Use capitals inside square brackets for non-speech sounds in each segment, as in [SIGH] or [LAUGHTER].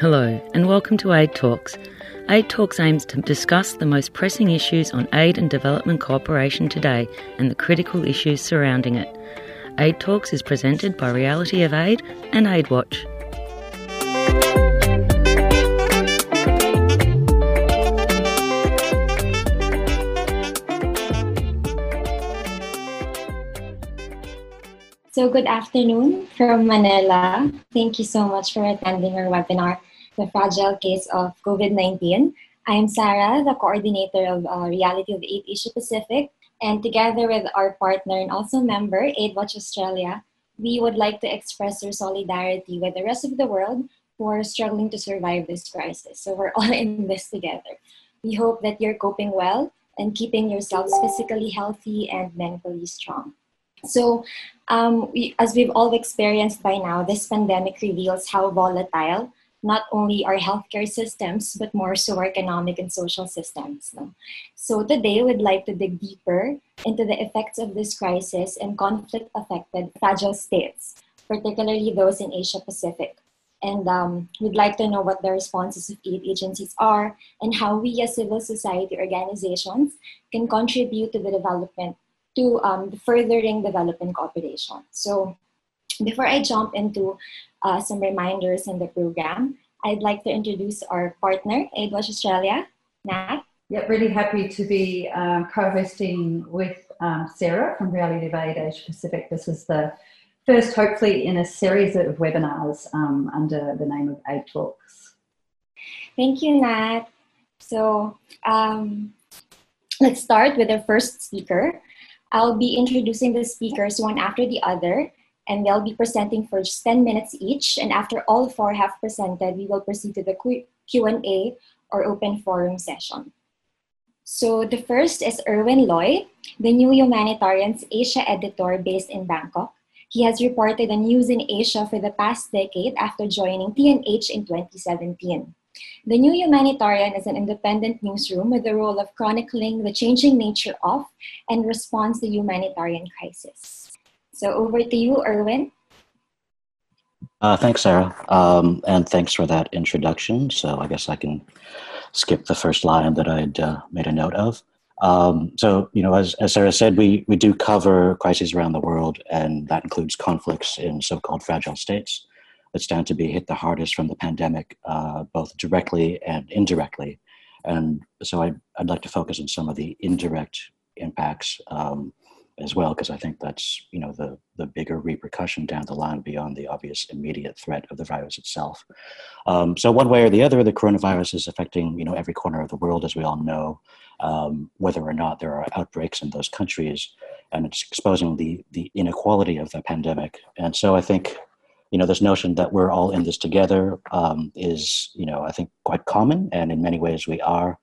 Hello, and welcome to Aid Talks. Aid Talks aims to discuss the most pressing issues on aid and development cooperation today and the critical issues surrounding it. Aid Talks is presented by Reality of Aid and AidWatch. So, good afternoon from Manila. Thank you so much for attending our webinar the fragile case of COVID 19. I am Sarah, the coordinator of uh, Reality of Aid Asia Pacific, and together with our partner and also member, AidWatch Australia, we would like to express our solidarity with the rest of the world who are struggling to survive this crisis. So we're all [LAUGHS] in this together. We hope that you're coping well and keeping yourselves physically healthy and mentally strong. So, um, we, as we've all experienced by now, this pandemic reveals how volatile not only our healthcare systems, but more so our economic and social systems. No? So today, we'd like to dig deeper into the effects of this crisis and conflict affected fragile states, particularly those in Asia Pacific. And um, we'd like to know what the responses of aid agencies are and how we as civil society organizations can contribute to the development, to um, furthering development cooperation. So before I jump into uh, some reminders in the program, I'd like to introduce our partner, AidWatch Australia, Nat. Yep, really happy to be um, co-hosting with um, Sarah from Reality of Aid Asia Pacific. This is the first, hopefully, in a series of webinars um, under the name of Aid Talks. Thank you, Nat. So um, let's start with our first speaker. I'll be introducing the speakers one after the other, and they'll be presenting for just 10 minutes each. And after all four have presented, we will proceed to the Q&A or open forum session. So the first is Irwin Loy, the New Humanitarians Asia editor based in Bangkok. He has reported on news in Asia for the past decade after joining TNH in 2017. The New Humanitarian is an independent newsroom with the role of chronicling the changing nature of and response to humanitarian crisis. So over to you, Irwin. Uh, thanks, Sarah. Um, and thanks for that introduction. So I guess I can skip the first line that I'd uh, made a note of. Um, so, you know, as, as Sarah said, we, we do cover crises around the world, and that includes conflicts in so called fragile states that stand to be hit the hardest from the pandemic, uh, both directly and indirectly. And so I'd, I'd like to focus on some of the indirect impacts um, as well, because I think that's you know the the bigger repercussion down the line beyond the obvious immediate threat of the virus itself. Um, so one way or the other, the coronavirus is affecting you know every corner of the world, as we all know, um, whether or not there are outbreaks in those countries, and it's exposing the the inequality of the pandemic. And so I think you know this notion that we're all in this together um, is you know I think quite common, and in many ways we are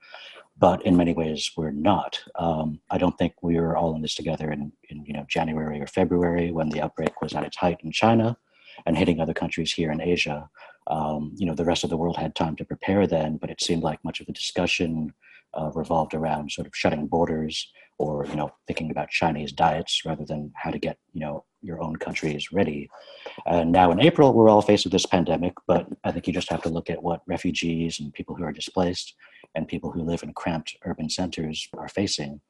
but in many ways we're not. Um, I don't think we were all in this together in, in you know January or February when the outbreak was at its height in China and hitting other countries here in Asia. Um, you know, the rest of the world had time to prepare then, but it seemed like much of the discussion uh, revolved around sort of shutting borders or you know thinking about Chinese diets rather than how to get you know your own countries ready. And now in April, we're all faced with this pandemic, but I think you just have to look at what refugees and people who are displaced and people who live in cramped urban centers are facing.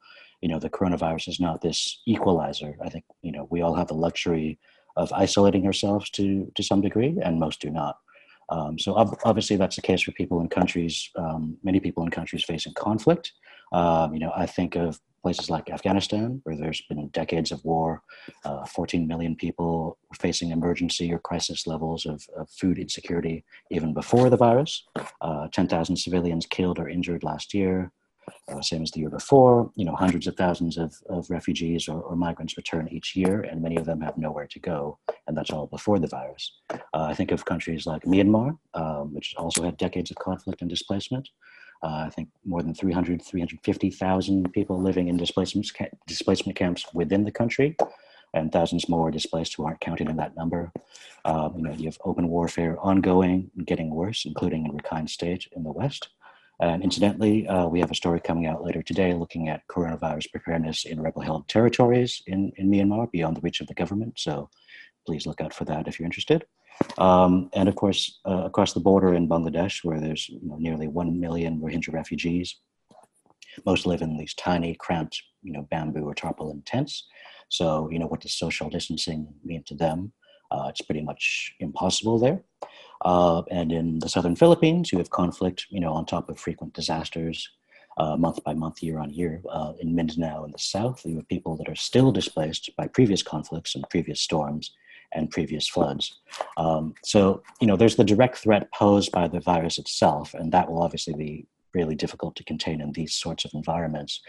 You know, the coronavirus is not this equalizer. I think, you know, we all have the luxury of isolating ourselves to, to some degree, and most do not. Um, so ob- obviously that's the case for people in countries, um, many people in countries facing conflict. Um, you know, I think of places like Afghanistan, where there's been decades of war, uh, 14 million people facing emergency or crisis levels of, of food insecurity even before the virus, uh, 10,000 civilians killed or injured last year, uh, same as the year before. You know, hundreds of thousands of, of refugees or, or, migrants return each year, and many of them have nowhere to go, and that's all before the virus. Uh, I think of countries like Myanmar, um, which also had decades of conflict and displacement. Uh, I think more than 300, 350,000 people living in displacement, displacement camps within the country, and thousands more displaced who aren't counted in that number. Um, you know, you have open warfare ongoing, getting worse, including in Rakhine State in the West. And incidentally, uh, we have a story coming out later today looking at coronavirus preparedness in rebel held territories in, in Myanmar beyond the reach of the government. So please look out for that if you're interested. Um, and of course, uh, across the border in Bangladesh, where there's you know, nearly 1 million Rohingya refugees, most live in these tiny, cramped, you know, bamboo or tarpaulin tents. So, you know, what does social distancing mean to them? Uh, it's pretty much impossible there. Uh, and in the southern Philippines, you have conflict, you know, on top of frequent disasters, uh, month by month, year on year. Uh, in Mindanao in the south, you have people that are still displaced by previous conflicts and previous storms and previous floods. Um, so, you know, there's the direct threat posed by the virus itself, and that will obviously be really difficult to contain in these sorts of environments.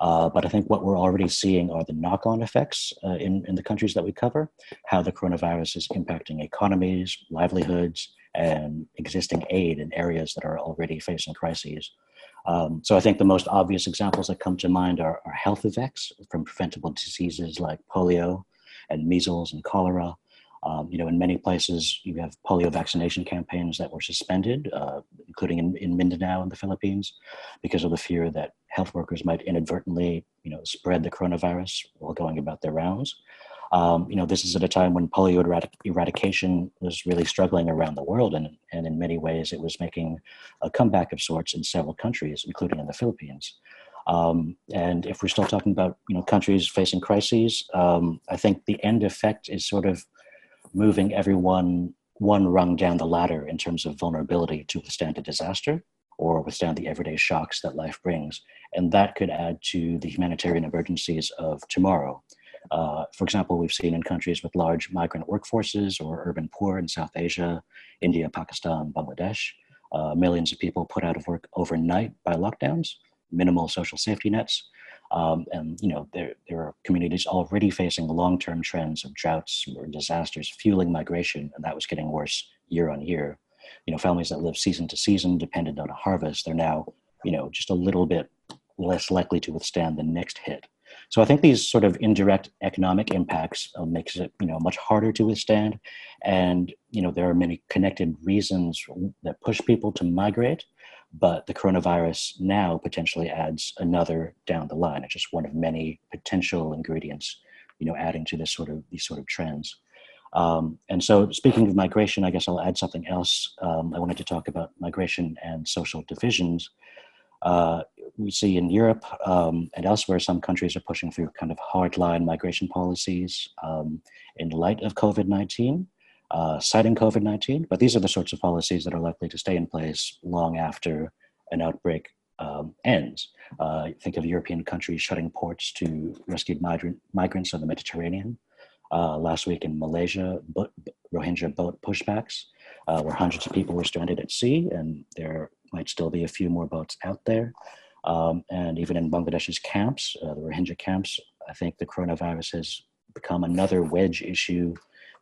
Uh, but I think what we're already seeing are the knock on effects uh, in, in the countries that we cover, how the coronavirus is impacting economies, livelihoods, and existing aid in areas that are already facing crises. Um, so I think the most obvious examples that come to mind are, are health effects from preventable diseases like polio and measles and cholera. Um, you know, in many places, you have polio vaccination campaigns that were suspended, uh, including in, in Mindanao in the Philippines, because of the fear that health workers might inadvertently, you know, spread the coronavirus while going about their rounds. Um, you know, this is at a time when polio eradic- eradication was really struggling around the world, and, and in many ways, it was making a comeback of sorts in several countries, including in the Philippines. Um, and if we're still talking about you know countries facing crises, um, I think the end effect is sort of moving everyone one rung down the ladder in terms of vulnerability to withstand a disaster or withstand the everyday shocks that life brings. And that could add to the humanitarian emergencies of tomorrow. Uh, for example, we've seen in countries with large migrant workforces or urban poor in South Asia, India, Pakistan, Bangladesh, uh, millions of people put out of work overnight by lockdowns, minimal social safety nets, um, and you know there, there are communities already facing long-term trends of droughts or disasters fueling migration, and that was getting worse year on year. You know, families that live season to season, dependent on a harvest, they're now you know just a little bit less likely to withstand the next hit. So I think these sort of indirect economic impacts uh, makes it you know much harder to withstand, and you know there are many connected reasons that push people to migrate but the coronavirus now potentially adds another down the line. It's just one of many potential ingredients, you know, adding to this sort of these sort of trends. Um, and so, speaking of migration, I guess I'll add something else. Um, I wanted to talk about migration and social divisions. Uh, we see in Europe um, and elsewhere, some countries are pushing through kind of hardline migration policies um, in light of COVID 19 uh, citing COVID 19, but these are the sorts of policies that are likely to stay in place long after an outbreak um, ends. Uh, think of European countries shutting ports to rescued migrant, migrants on the Mediterranean. Uh, last week in Malaysia, bo- Rohingya boat pushbacks, uh, where hundreds of people were stranded at sea, and there might still be a few more boats out there. Um, and even in Bangladesh's camps, uh, the Rohingya camps, I think the coronavirus has become another wedge issue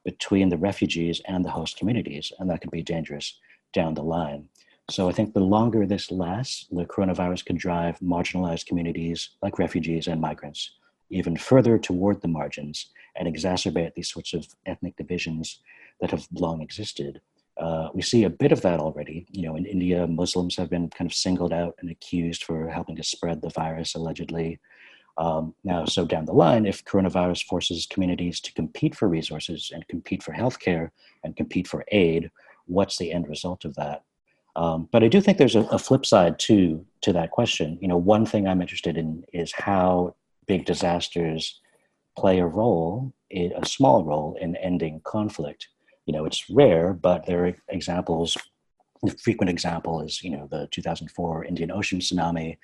between the refugees and the host communities, and that could be dangerous down the line. So I think the longer this lasts, the coronavirus could drive marginalized communities like refugees and migrants even further toward the margins and exacerbate these sorts of ethnic divisions that have long existed. Uh, we see a bit of that already. You know, in India, Muslims have been kind of singled out and accused for helping to spread the virus allegedly. Um, now, so down the line, if coronavirus forces communities to compete for resources and compete for healthcare and compete for aid, what's the end result of that? Um, but I do think there's a, a, flip side to to that question. You know, one thing I'm interested in is how big disasters play a role, a small role in ending conflict. You know, it's rare, but there are examples the frequent example is you know the 2004 Indian Ocean tsunami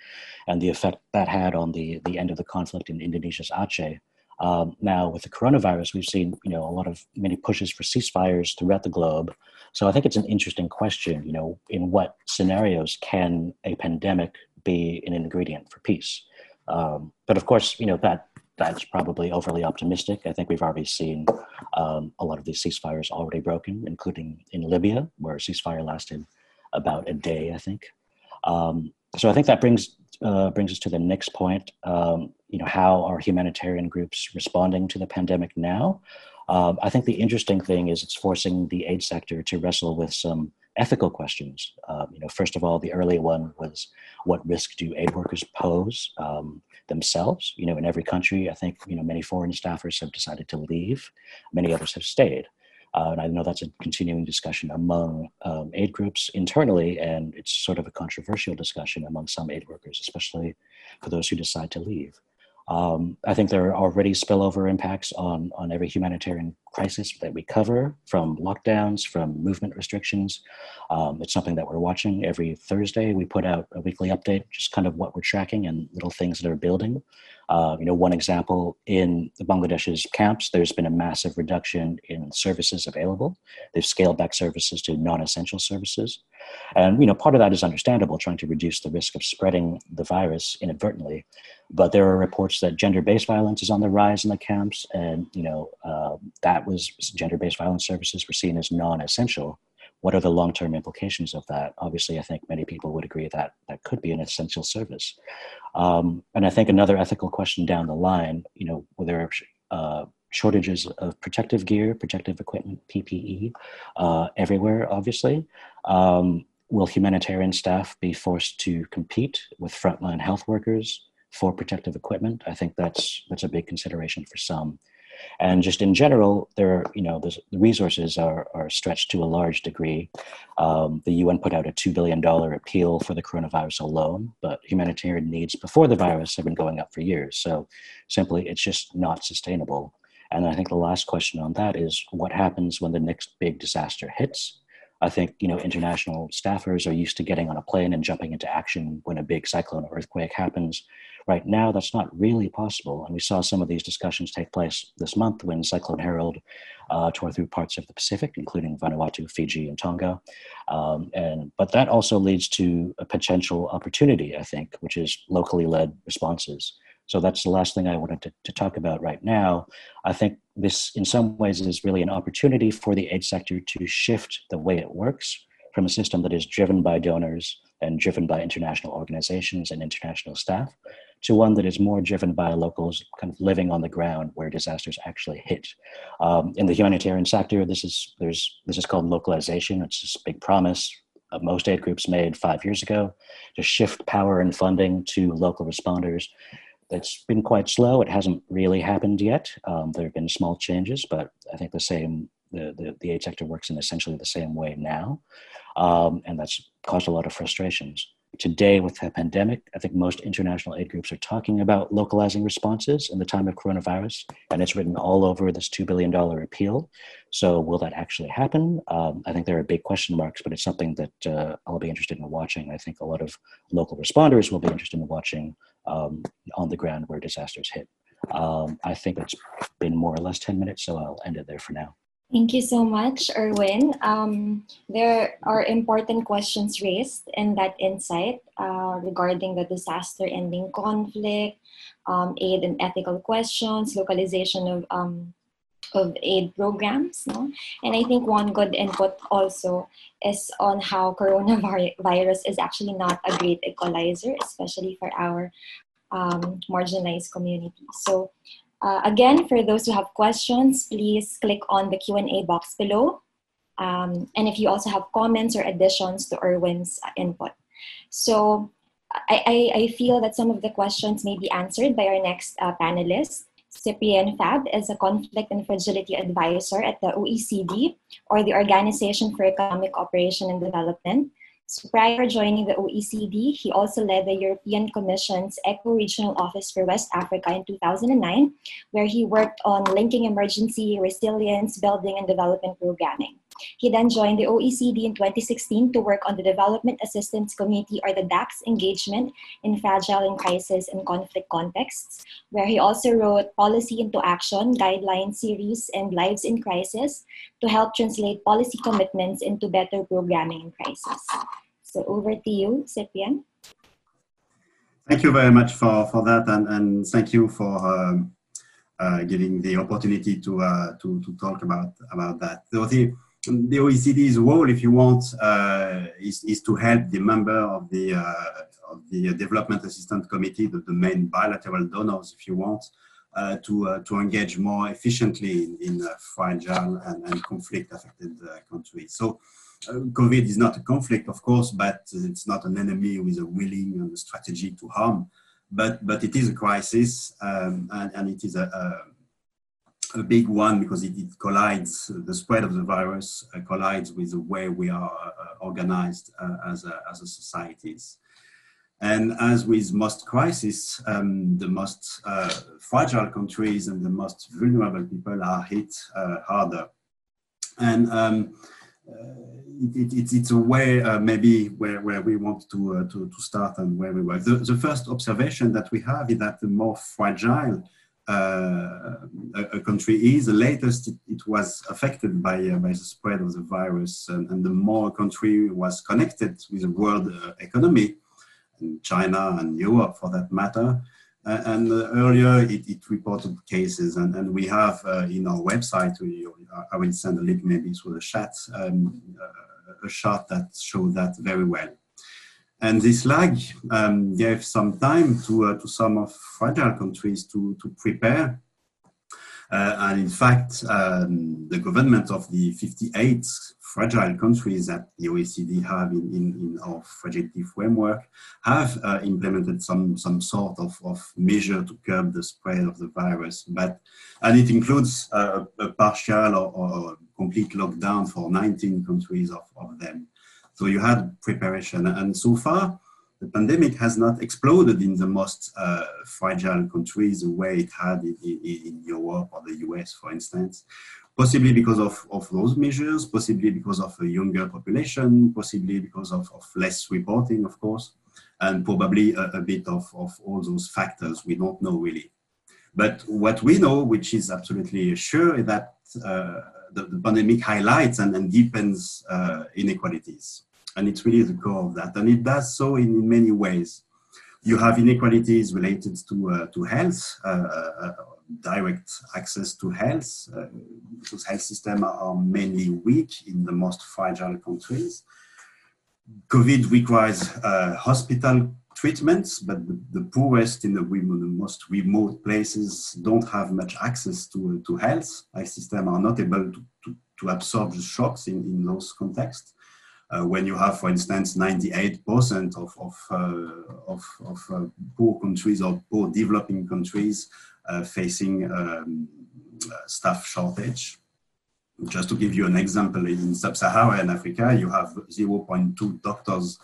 and the effect that had on the the end of the conflict in Indonesia's Aceh. Um, now with the coronavirus, we've seen you know a lot of many pushes for ceasefires throughout the globe. So I think it's an interesting question. You know, in what scenarios can a pandemic be an ingredient for peace? Um, but of course, you know that that's probably overly optimistic. I think we've already seen um, a lot of these ceasefires already broken, including in Libya, where a ceasefire lasted about a day, I think. Um, so I think that brings uh, brings us to the next point. Um, you know, how are humanitarian groups responding to the pandemic now? Um, I think the interesting thing is it's forcing the aid sector to wrestle with some ethical questions. Um, you know, first of all, the early one was what risk do aid workers pose um, themselves? You know, in every country, I think you know many foreign staffers have decided to leave. Many others have stayed. Uh, and I know that's a continuing discussion among um, aid groups internally, and it's sort of a controversial discussion among some aid workers, especially for those who decide to leave. Um, I think there are already spillover impacts on, on every humanitarian crisis that we cover, from lockdowns, from movement restrictions. Um, it's something that we're watching every Thursday. We put out a weekly update, just kind of what we're tracking and little things that are building. Uh, you know, one example in the Bangladesh's camps, there's been a massive reduction in services available. They've scaled back services to non-essential services, and you know, part of that is understandable, trying to reduce the risk of spreading the virus inadvertently. But there are reports that gender-based violence is on the rise in the camps, and you know, uh, that was gender-based violence services were seen as non-essential what are the long-term implications of that? Obviously, I think many people would agree that that could be an essential service. Um, and I think another ethical question down the line, you know, whether uh, shortages of protective gear, protective equipment, PPE, uh, everywhere, obviously. Um, will humanitarian staff be forced to compete with frontline health workers for protective equipment? I think that's that's a big consideration for some. And just in general, there are, you know, the resources are, are stretched to a large degree. Um, the UN put out a $2 billion appeal for the coronavirus alone, but humanitarian needs before the virus have been going up for years. So simply, it's just not sustainable. And I think the last question on that is what happens when the next big disaster hits? I think you know international staffers are used to getting on a plane and jumping into action when a big cyclone or earthquake happens. Right now, that's not really possible. And we saw some of these discussions take place this month when Cyclone Harold uh, tore through parts of the Pacific, including Vanuatu, Fiji, and Tonga. Um, and but that also leads to a potential opportunity, I think, which is locally led responses. So that's the last thing I wanted to, to talk about right now. I think this, in some ways, is really an opportunity for the aid sector to shift the way it works from a system that is driven by donors and driven by international organizations and international staff to one that is more driven by locals kind of living on the ground where disasters actually hit. Um, in the humanitarian sector, this is there's this is called localization. It's this big promise most aid groups made five years ago to shift power and funding to local responders. It's been quite slow. It hasn't really happened yet. Um, there have been small changes, but I think the same the, the, the aid sector works in essentially the same way now. Um, and that's caused a lot of frustrations today with the pandemic, I think most international aid groups are talking about localizing responses in the time of coronavirus, and it's written all over this $2 billion appeal. So, will that actually happen? Um, I think there are big question marks, but it's something that uh, I'll be interested in watching. I think a lot of local responders will be interested in watching um, on the ground where disasters hit. Um, I think it's been more or less 10 minutes, so I'll end it there for now. Thank you so much, Irwin. Um, there are important questions raised in that insight uh, regarding the disaster ending conflict, um, aid and ethical questions, localization of, um, of aid programs. No? And I think one good input also is on how coronavirus is actually not a great equalizer, especially for our um, marginalized communities. So uh, again, for those who have questions, please click on the Q&A box below. Um, and if you also have comments or additions to Irwin's uh, input. So I, I, I, feel that some of the questions may be answered by our next uh, panelist. Cyprien Fabre is a conflict and fragility advisor at the OECD, or the Organization for Economic Cooperation and Development. So prior joining the OECD, he also led the European Commission's ECHO Regional Office for West Africa in 2009, where he worked on linking emergency resilience, building, and development programming. He then joined the OECD in 2016 to work on the Development Assistance Committee or the DAC's engagement in fragile and crisis and conflict contexts, where he also wrote Policy into Action, Guideline Series, and Lives in Crisis to help translate policy commitments into better programming in crisis. So over to you, Cyprien. Thank you very much for, for that, and, and thank you for um, uh, giving the opportunity to, uh, to, to talk about, about that. So the, the OECD's role, if you want, uh, is, is to help the member of the, uh, of the Development Assistance Committee, the, the main bilateral donors, if you want, uh, to, uh, to engage more efficiently in, in uh, fragile and, and conflict affected uh, countries. So COVID is not a conflict, of course, but it's not an enemy with a willing and a strategy to harm. But, but it is a crisis um, and, and it is a, a a big one because it, it, collides, the spread of the virus uh, collides with the way we are uh, organized uh, as, a, as a societies. And as with most crises, um, the most uh, fragile countries and the most vulnerable people are hit uh, harder. And um, it, it, it's a way uh, maybe where, where we want to, uh, to, to start and where we work. The, the first observation that we have is that the more fragile uh, a, a, country is, the latest it, was affected by, uh, by the spread of the virus, and, and, the more a country was connected with the world uh, economy, and China and Europe for that matter. Uh, and earlier it, it, reported cases, and, and we have in our website, we, I will send a link maybe through the chat, um, a chart that showed that very well. And this lag um, gave some time to, uh, to some of fragile countries to, to prepare. Uh, and in fact, um, the government of the 58 fragile countries that the OECD have in, in, in our fragility framework have uh, implemented some, some sort of, of measure to curb the spread of the virus. But, and it includes uh, a partial or, or, complete lockdown for 19 countries of, of them. So you had preparation. And so far, the pandemic has not exploded in the most uh, fragile countries the way it had in, in, Europe or the US, for instance. Possibly because of, of those measures, possibly because of a younger population, possibly because of, of less reporting, of course, and probably a, a bit of, of all those factors we don't know really. But what we know, which is absolutely sure, is that uh, the, the, pandemic highlights and, and deepens uh, inequalities. And it's really the core of that. And it does so in, in many ways. You have inequalities related to, uh, to health, uh, uh, direct access to health, uh, because health systems are mainly weak in the most fragile countries. COVID requires hospital treatments, but the, the poorest in the, the, most remote places don't have much access to, to health. Our systems are not able to, to, to absorb the shocks in, in those contexts. Uh, when you have, for instance, 98% of, of, uh, of, of uh, poor countries or poor developing countries uh, facing um, uh, staff shortage. Just to give you an example, in sub-Saharan Africa, you have 0.2 doctors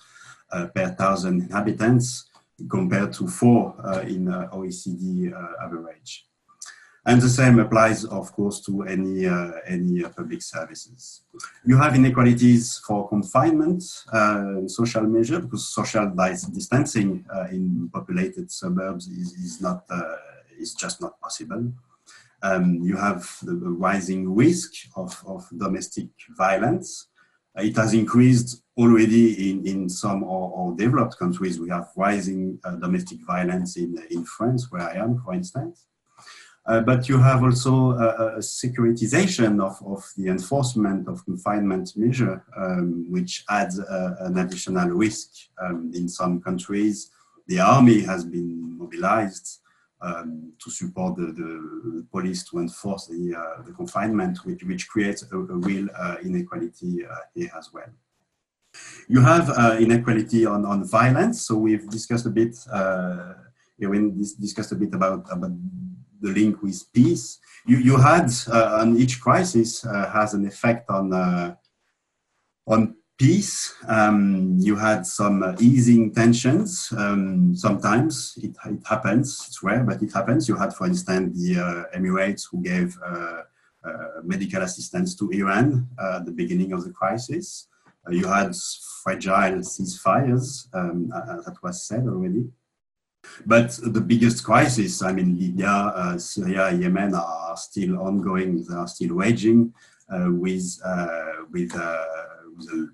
per thousand inhabitants compared to four uh, in uh, OECD average. And the same applies, of course, to any, uh, any uh, public services. You have inequalities for confinement, uh, social measure, because social distancing in populated suburbs is, is, not, is just not possible. Um, you have the rising risk of, of domestic violence. It has increased already in, in some or, developed countries. We have rising uh, domestic violence in, in France, where I am, for instance. Uh, but you have also a, a securitization of, of, the enforcement of confinement measure, um, which adds uh, an additional risk um, in some countries. The army has been mobilized um, to support the, the, police to enforce the, uh, the confinement, which, which creates a, a real uh, inequality uh, here as well. You have uh, inequality on, on violence. So we've discussed a bit, uh, Erin discussed a bit about, about the link with peace. You, you had uh, on each crisis uh, has an effect on, on peace. Um, you had some uh, easing tensions. Um, sometimes it, it, happens, it's rare, but it happens. You had, for instance, the uh, Emirates who gave uh, uh medical assistance to Iran uh, at the beginning of the crisis. Uh, you had fragile ceasefires, um, that was said already. But the biggest crisis, I mean, Libya, Syria, Yemen are still ongoing, they are still raging with, with, with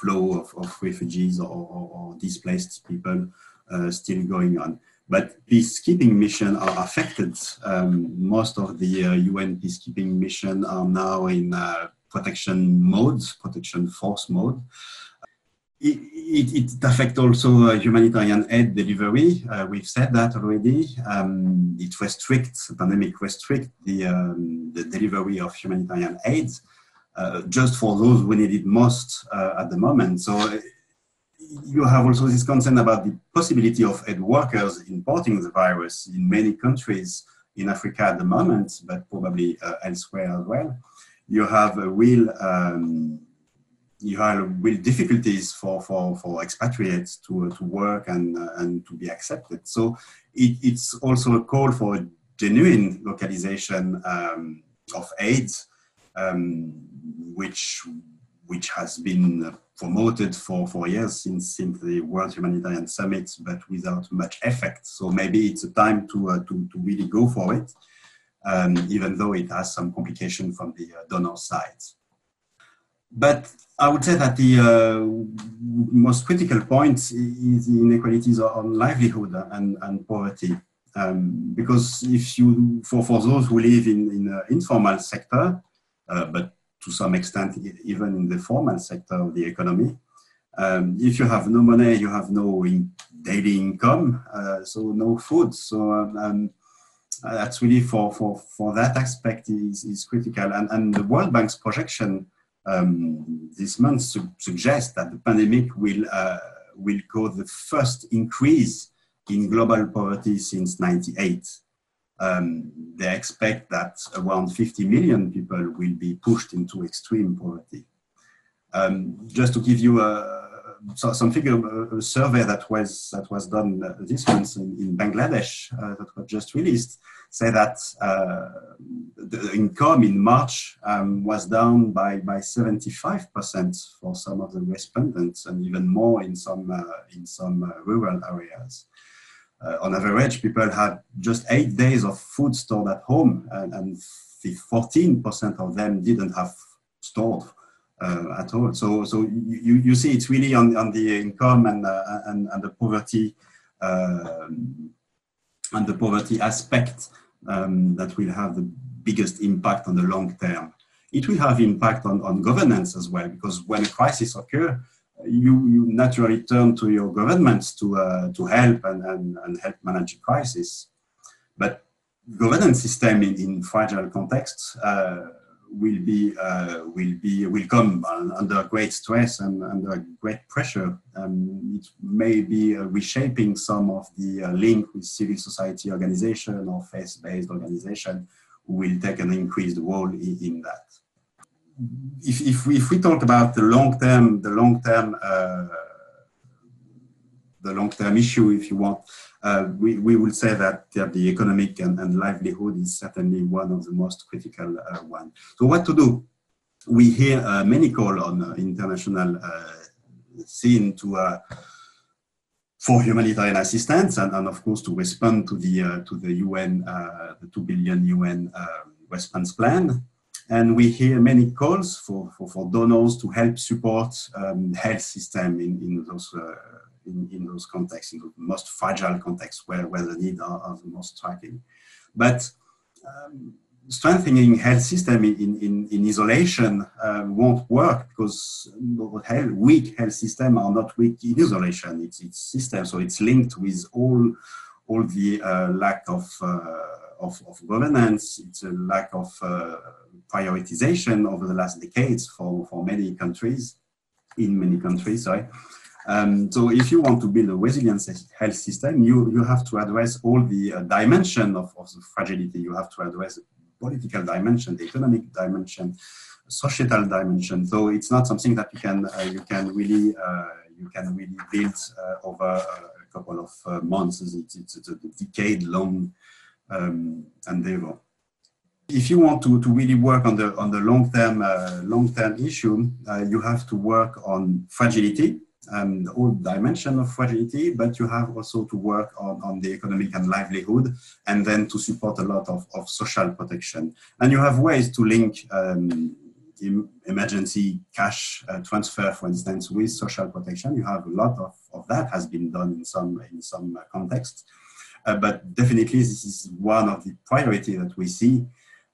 flow of, of refugees or, or, or displaced people uh, still going on. But peacekeeping missions are affected. Um, most of the uh, UN peacekeeping missions are now in uh, protection mode, protection force mode. It, it, it affects also uh, humanitarian aid delivery. Uh, we've said that already. Um, it restricts, the pandemic restricts the, um, the delivery of humanitarian aid uh, just for those who need it most uh, at the moment. So uh, you have also this concern about the possibility of aid workers importing the virus in many countries. in Africa at the moment, but probably uh, elsewhere as well. You have a real um, you have real difficulties for, for, for expatriates to, to work and, uh, and to be accepted. So it, it's also a call for genuine localization um, of aid, um, which, which has been promoted for, for years since, since the World Humanitarian Summit, but without much effect. So maybe it's a time to, uh, to, to really go for it, um, even though it has some complication from the uh, donor side. But I would say that the uh, most critical point is the inequalities on livelihood and, and poverty. Um, because if you, for, for those who live in, in informal sector, but to some extent even in the formal sector of the economy, um, if you have no money, you have no in daily income, uh, so no food. So um, um that's really for, for, for that aspect is, is critical. And, and the World Bank's projection um, this month su suggests that the pandemic will, uh, will cause the first increase in global poverty since 98. Um, they expect that around 50 million people will be pushed into extreme poverty. Um, just to give you a, so some figure, a survey that was that was done this month in, in Bangladesh uh, that was just released say that uh, the income in March um, was down by, by 75% for some of the respondents and even more in some, uh, in some uh, rural areas. Uh, on average, people had just eight days of food stored at home and, and 14% of them didn't have stored uh, at all. So, so you, you see it's really on, on the income and, uh, and, and the poverty um, and the poverty aspect um, that will have the biggest impact on the long term. It will have impact on, on governance as well, because when a crisis occurs, you, you naturally turn to your governments to, uh, to help and, and, and help manage a crisis. But governance system in, in fragile contexts uh, will be uh, will be will come under great stress and under great pressure. Um, it may be uh, reshaping some of the uh, link with civil society organization or faith-based organization will take an increased role in, in that. If, if, we, if we talk about the long term, the long term, uh, the long term issue, if you want, uh, we, we will say that uh, the economic and, and, livelihood is certainly one of the most critical uh, one. So what to do? We hear uh, many call on uh, international uh, scene to for humanitarian assistance and, and, of course to respond to the to the UN the two billion UN response plan. And we hear many calls for, for, for donors to help support um, health system in, in those in, in those contexts, in the most fragile contexts where, where the needs are, are the most striking. But um, strengthening health system in, in, in isolation uh, won't work because health, weak health system are not weak in isolation. It's, it's system, so it's linked with all, all the uh, lack of, uh, of, of, governance, it's a lack of uh, prioritization over the last decades for, for many countries, in many countries, sorry. Um, so if you want to build a resilient health system, you, you have to address all the uh, dimension of, of the fragility. You have to address the political dimension, the economic dimension, societal dimension. So it's not something that you can uh, you can really uh, you can really build uh, over a couple of uh, months. It's, it's, it's, a decade long um, endeavor. If you want to, to really work on the on the long term uh, long term issue, you have to work on fragility the whole dimension of fragility, but you have also to work on, on the economic and livelihood, and then to support a lot of, of social protection. And you have ways to link um, emergency cash uh, transfer, for instance, with social protection. You have a lot of, of that has been done in some in some uh, contexts, uh, but definitely this is one of the priority that we see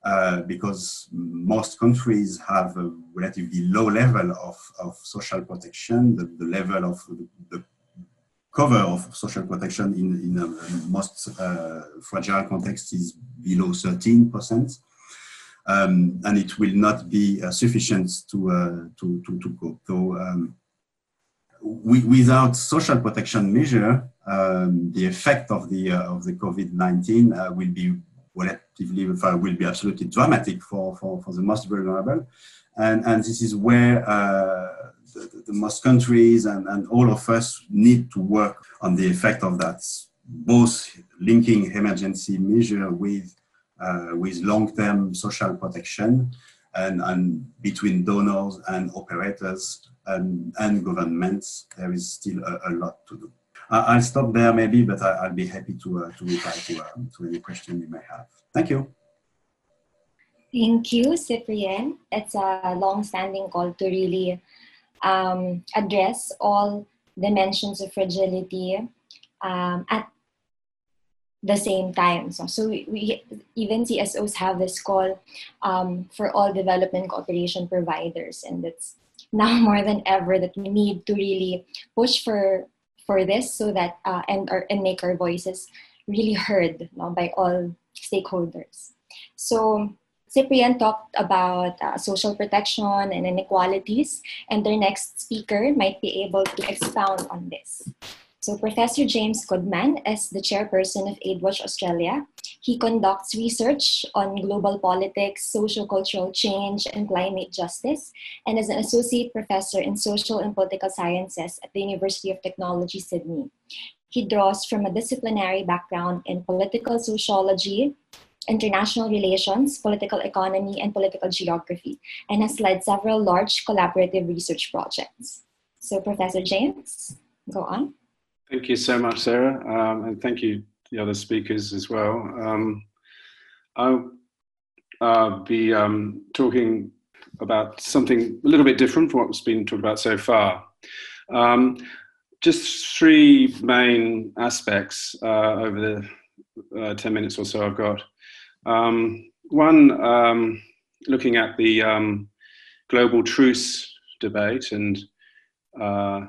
uh, because most countries have a relatively low level of, of social protection. The, the level of the, the, cover of social protection in, in a, most uh, fragile context is below 13%. Um, and it will not be uh, sufficient to, uh, to, to, to cope. So, um, we, without social protection measure, um, the effect of the, uh, of the COVID-19 will be relatively uh, will be absolutely dramatic for, for, for the most vulnerable. And, and this is where uh, the, the, most countries and, and all of us need to work on the effect of that, both linking emergency measure with, uh, with long-term social protection and, and between donors and operators and, and governments, there is still a, a lot to do. I'll stop there maybe, but I, will be happy to, uh, to reply to, um, to any question you may have. Thank you. Thank you, Cyprien. It's a long-standing call to really um, address all dimensions of fragility um, at the same time. So, so we, we, even CSOs have this call um, for all development cooperation providers, and it's now [LAUGHS] more than ever that we need to really push for for this so that uh, and our, and make our voices really heard no, by all stakeholders. So Cyprien talked about uh, social protection and inequalities, and their next speaker might be able to expound on this. So Professor James Goodman is the chairperson of AidWatch Australia. He conducts research on global politics, social-cultural change, and climate justice, and is an associate professor in social and political sciences at the University of Technology, Sydney. He draws from a disciplinary background in political sociology, international relations, political economy, and political geography, and has led several large collaborative research projects. So, Professor James, go on. Thank you so much, Sarah, um, and thank you the other speakers as well. Um, I'll uh, be um, talking about something a little bit different from what's been talked about so far. Um, just three main aspects uh, over the uh, 10 minutes or so I've got. Um, one, um, looking at the um, global truce debate and uh,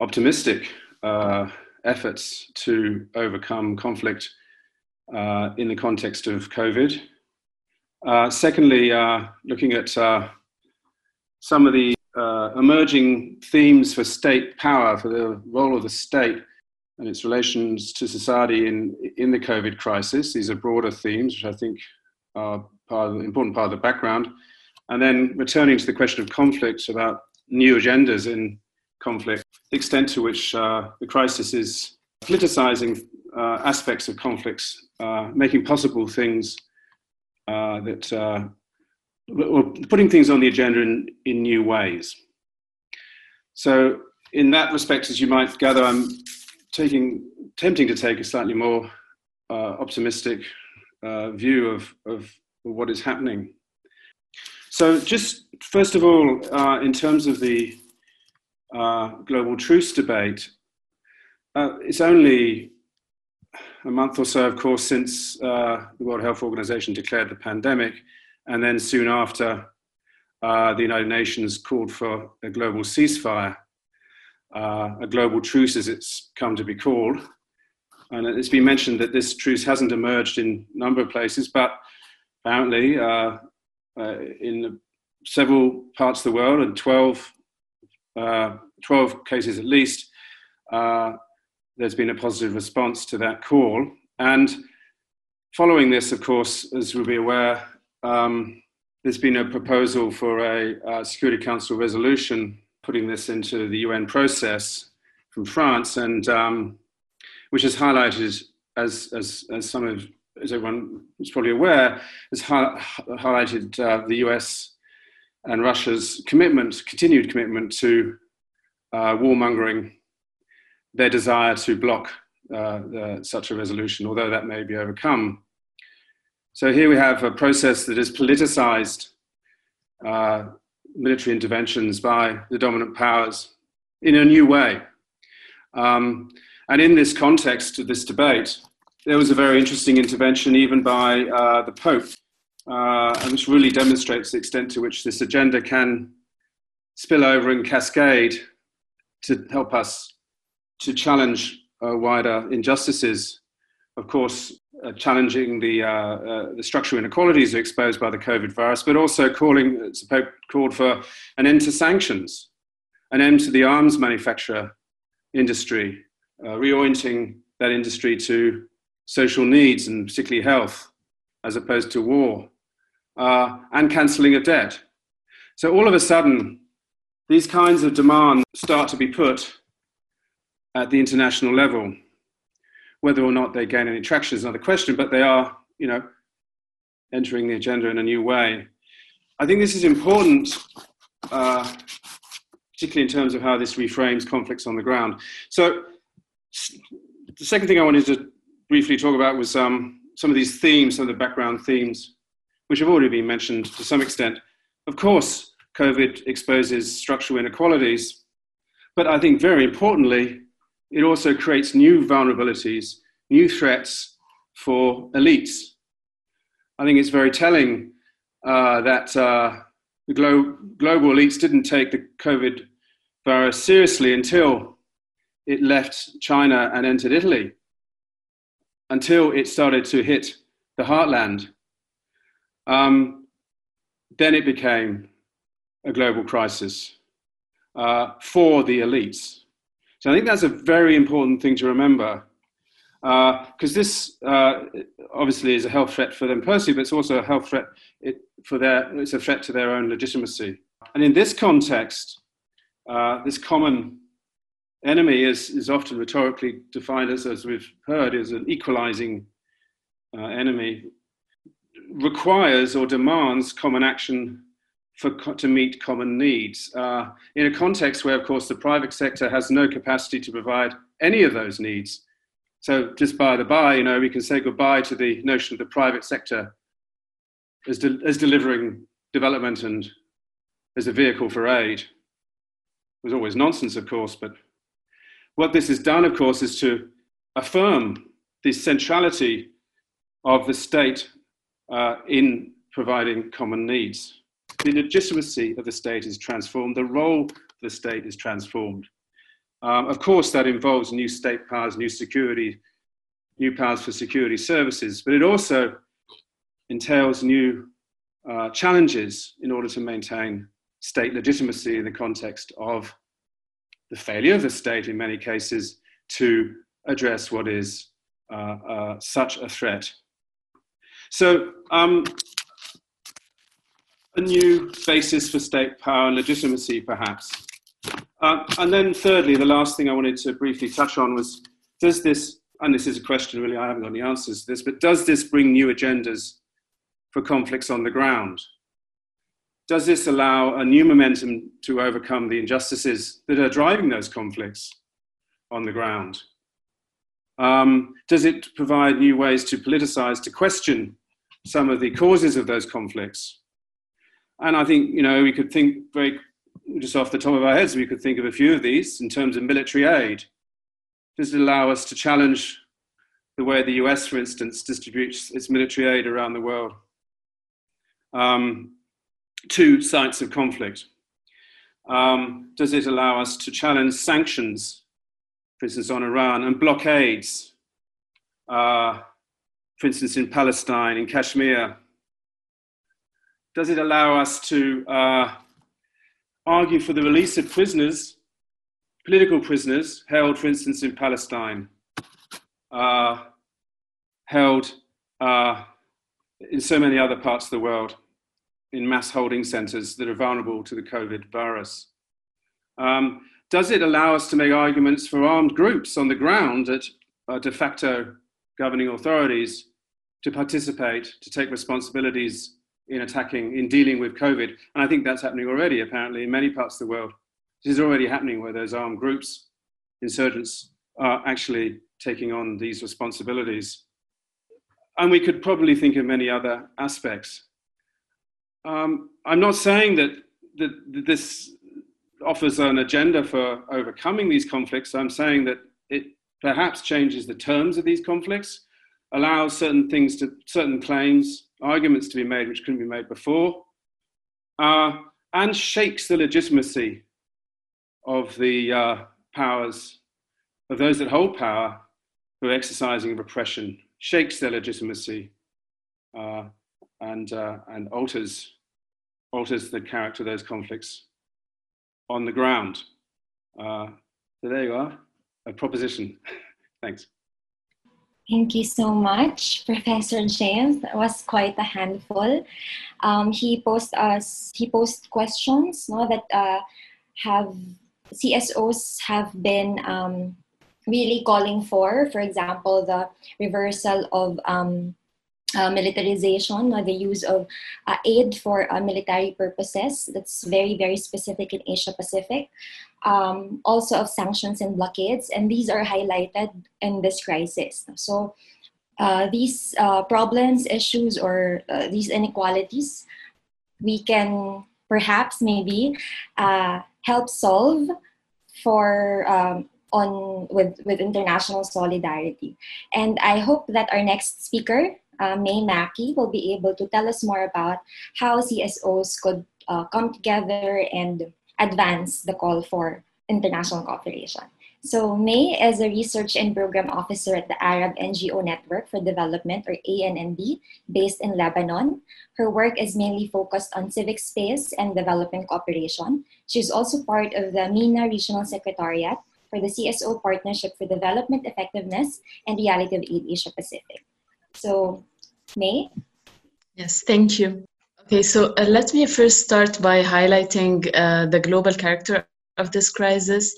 optimistic uh, efforts to overcome conflict uh, in the context of COVID. Uh, secondly, uh, looking at uh, some of the emerging themes for state power, for the role of the state and its relations to society in, in the COVID crisis. These are broader themes, which I think are part the, important part of the background. And then returning to the question of conflict, about new agendas in conflict, the extent to which uh, the crisis is politicizing uh, aspects of conflicts, uh, making possible things uh, that, uh, or putting things on the agenda in, in new ways. So, in that respect, as you might gather, I'm taking, tempting to take a slightly more optimistic view of, of what is happening. So, just first of all, uh, in terms of the uh, global truce debate, uh, it's only a month or so, of course, since uh, the World Health Organization declared the pandemic, and then soon after, the United Nations called for a global ceasefire uh, a global truce, as it's come to be called. And it's been mentioned that this truce hasn't emerged in a number of places, but apparently uh, uh, in several parts of the world, and 12, uh, 12 cases at least, uh, there's been a positive response to that call. And following this, of course, as we'll be aware, um, there's been a proposal for a, a Security Council resolution putting this into the UN process from France, and um, which has highlighted, as, as, as some of, as everyone is probably aware, has hi- highlighted uh, the US and Russia's commitment, continued commitment to uh, warmongering, their desire to block uh, such a resolution, although that may be overcome. So here we have a process that is politicized uh, military interventions by the dominant powers in a new way. Um, and in this context of this debate, there was a very interesting intervention even by uh, the Pope, uh, which really demonstrates the extent to which this agenda can spill over and cascade to help us to challenge uh, wider injustices. Of course, uh, challenging the, uh, uh, the structural inequalities exposed by the COVID virus, but also calling, Pope called for an end to sanctions, an end to the arms manufacturer industry, uh, reorienting that industry to social needs and particularly health, as opposed to war, uh, and cancelling of debt. So all of a sudden, these kinds of demands start to be put at the international level. Whether or not they gain any traction is another question, but they are, you know, entering the agenda in a new way. I think this is important, uh, particularly in terms of how this reframes conflicts on the ground. So, the second thing I wanted to briefly talk about was um, some of these themes, some of the background themes, which have already been mentioned to some extent. Of course, COVID exposes structural inequalities, but I think very importantly, it also creates new vulnerabilities, new threats for elites. I think it's very telling uh, that uh, the glo- global elites didn't take the COVID virus seriously until it left China and entered Italy, until it started to hit the heartland. Um, then it became a global crisis uh, for the elites. So I think that's a very important thing to remember because uh, this uh, obviously is a health threat for them personally, but it's also a health threat it, for their, it's a threat to their own legitimacy. And in this context, uh, this common enemy is, is often rhetorically defined as, as we've heard, as an equalizing uh, enemy, requires or demands common action for, to meet common needs. Uh, in a context where, of course, the private sector has no capacity to provide any of those needs. So, just by the by, you know, we can say goodbye to the notion of the private sector as, de- as delivering development and as a vehicle for aid. It was always nonsense, of course, but what this has done, of course, is to affirm the centrality of the state uh, in providing common needs the legitimacy of the state is transformed, the role of the state is transformed. Um, of course, that involves new state powers, new security, new powers for security services, but it also entails new uh, challenges in order to maintain state legitimacy in the context of the failure of the state, in many cases, to address what is uh, uh, such a threat. So, um, a new basis for state power and legitimacy, perhaps. Uh, and then, thirdly, the last thing I wanted to briefly touch on was does this, and this is a question really, I haven't got any answers to this, but does this bring new agendas for conflicts on the ground? Does this allow a new momentum to overcome the injustices that are driving those conflicts on the ground? Um, does it provide new ways to politicize, to question some of the causes of those conflicts? And I think, you know, we could think very, just off the top of our heads, we could think of a few of these in terms of military aid. Does it allow us to challenge the way the US, for instance, distributes its military aid around the world um, to sites of conflict? Um, does it allow us to challenge sanctions, for instance, on Iran and blockades, uh, for instance, in Palestine, in Kashmir, does it allow us to uh, argue for the release of prisoners, political prisoners held, for instance, in Palestine, uh, held uh, in so many other parts of the world in mass holding centers that are vulnerable to the COVID virus? Um, does it allow us to make arguments for armed groups on the ground at uh, de facto governing authorities to participate, to take responsibilities in attacking, in dealing with COVID. And I think that's happening already, apparently, in many parts of the world. This is already happening where those armed groups, insurgents, are actually taking on these responsibilities. And we could probably think of many other aspects. Um, I'm not saying that, that, that this offers an agenda for overcoming these conflicts. I'm saying that it perhaps changes the terms of these conflicts, allows certain things to, certain claims arguments to be made which couldn't be made before, uh, and shakes the legitimacy of the uh, powers, of those that hold power who are exercising repression, shakes their legitimacy uh, and, uh, and alters, alters the character of those conflicts on the ground. Uh, so there you are, a proposition. [LAUGHS] Thanks. Thank you so much, Professor James. That was quite a handful. Um, he posed us he posed questions no, that uh, have CSOs have been um, really calling for. For example, the reversal of um, uh, militarization or the use of uh, aid for uh, military purposes. That's very, very specific in Asia Pacific. Um, also of sanctions and blockades, and these are highlighted in this crisis. So uh, these uh, problems, issues, or uh, these inequalities, we can perhaps maybe help solve for um, on with with international solidarity. And I hope that our next speaker uh, May Mackey will be able to tell us more about how CSOs could uh, come together and advance the call for international cooperation. So May is a research and program officer at the Arab NGO Network for Development or ANND based in Lebanon. Her work is mainly focused on civic space and development cooperation. She's also part of the MENA Regional Secretariat for the CSO Partnership for Development Effectiveness and Reality of Aid Asia Pacific. So, May? Yes, thank you. Okay, so uh, let me first start by highlighting uh, the global character of this crisis.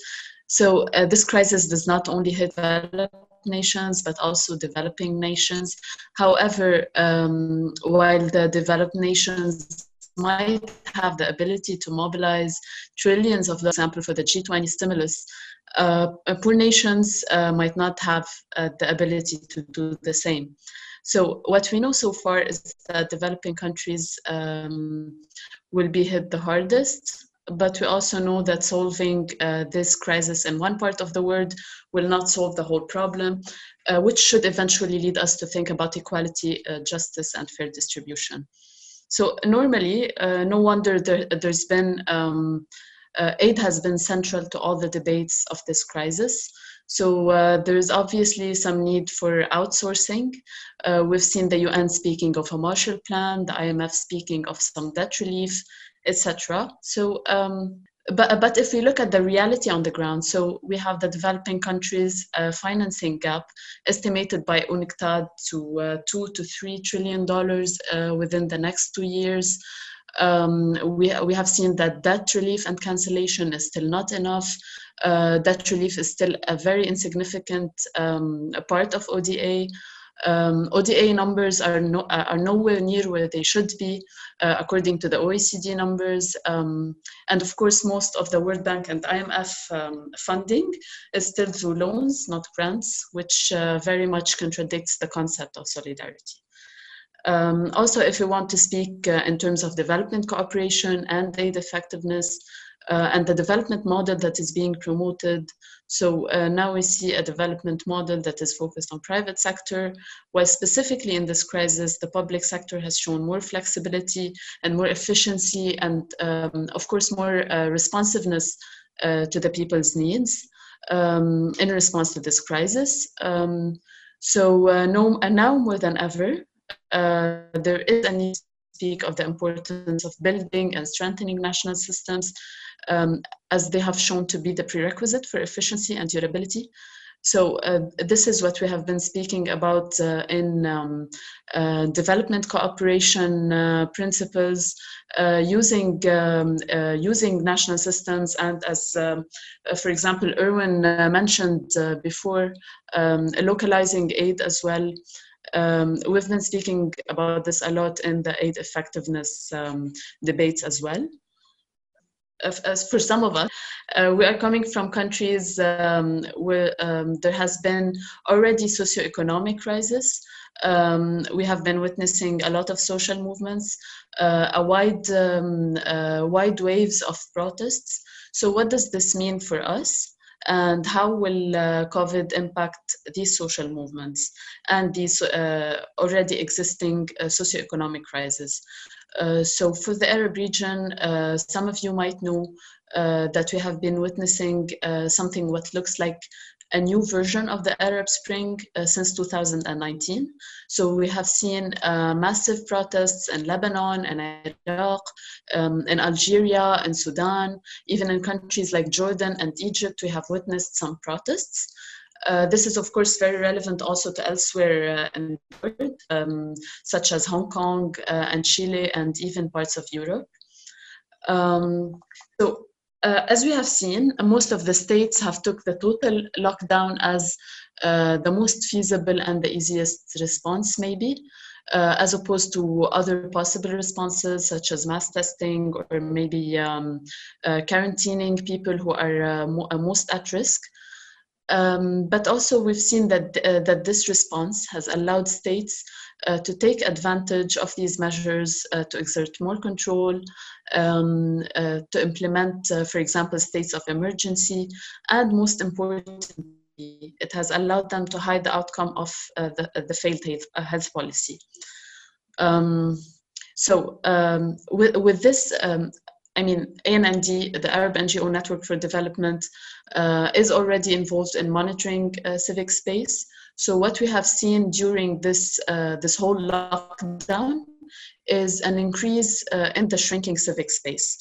So, uh, this crisis does not only hit developed nations but also developing nations. However, um, while the developed nations might have the ability to mobilize trillions of, for example, for the G20 stimulus, uh, poor nations uh, might not have uh, the ability to do the same. So what we know so far is that developing countries um, will be hit the hardest, but we also know that solving uh, this crisis in one part of the world will not solve the whole problem, uh, which should eventually lead us to think about equality, uh, justice, and fair distribution. So normally, uh, no wonder there, has been um, uh, aid has been central to all the debates of this crisis. So uh, there is obviously some need for outsourcing. Uh, we've seen the UN speaking of a Marshall Plan, the IMF speaking of some debt relief, etc. So, um, but but if we look at the reality on the ground, so we have the developing countries uh, financing gap estimated by UNCTAD to uh, two to three trillion dollars uh, within the next two years. Um, we, we have seen that debt relief and cancellation is still not enough uh, debt relief is still a very insignificant um, part of ODA. Um, ODA numbers are, no, are nowhere near where they should be, uh, according to the OECD numbers. Um, and of course, most of the World Bank and IMF um, funding is still through loans, not grants, which uh, very much contradicts the concept of solidarity. Um, also, if we want to speak uh, in terms of development cooperation and aid effectiveness, uh, and the development model that is being promoted. So uh, now we see a development model that is focused on private sector, while specifically in this crisis, the public sector has shown more flexibility and more efficiency and um, of course more uh, responsiveness uh, to the people's needs um, in response to this crisis. Um, so uh, no, now more than ever, uh, there is a need to speak of the importance of building and strengthening national systems um, as they have shown to be the prerequisite for efficiency and durability. So uh, this is what we have been speaking about uh, in um, uh, development cooperation uh, principles, uh, using um, using national systems, and as, um, for example, Irwin mentioned before, um, localizing aid as well. Um, we've been speaking about this a lot in the aid effectiveness um, debates as well. As for some of us, uh, we are coming from countries um, where um, there has been already socioeconomic crisis. Um, we have been witnessing a lot of social movements, uh, a wide, um, uh, wide waves of protests. So, what does this mean for us? And how will uh, COVID impact these social movements and these uh, already existing uh, socioeconomic crises. Uh, so for the Arab region, uh, some of you might know uh, that we have been witnessing something what looks like a new version of the Arab Spring uh, since 2019. So we have seen uh, massive protests in Lebanon and Iraq, um, in Algeria and Sudan, even in countries like Jordan and Egypt, we have witnessed some protests. Uh, this is, of course, very relevant also to elsewhere uh, in the world, um, such as Hong Kong uh, and Chile and even parts of Europe. Um, so, uh, as we have seen, most of the states have took the total lockdown as uh, the most feasible and the easiest response, maybe. Uh, as opposed to other possible responses such as mass testing or maybe um, uh, quarantining people who are uh, mo most at risk. Um, but also we've seen that, uh, that this response has allowed states uh, to take advantage of these measures uh, to exert more control, um, uh, to implement, uh, for example, states of emergency, and most importantly, it has allowed them to hide the outcome of uh, the, the failed health policy. Um, so um, with, with this, um, I mean, ANND, the Arab NGO Network for Development, uh, is already involved in monitoring uh, civic space. So what we have seen during this uh, this whole lockdown is an increase uh, in the shrinking civic space.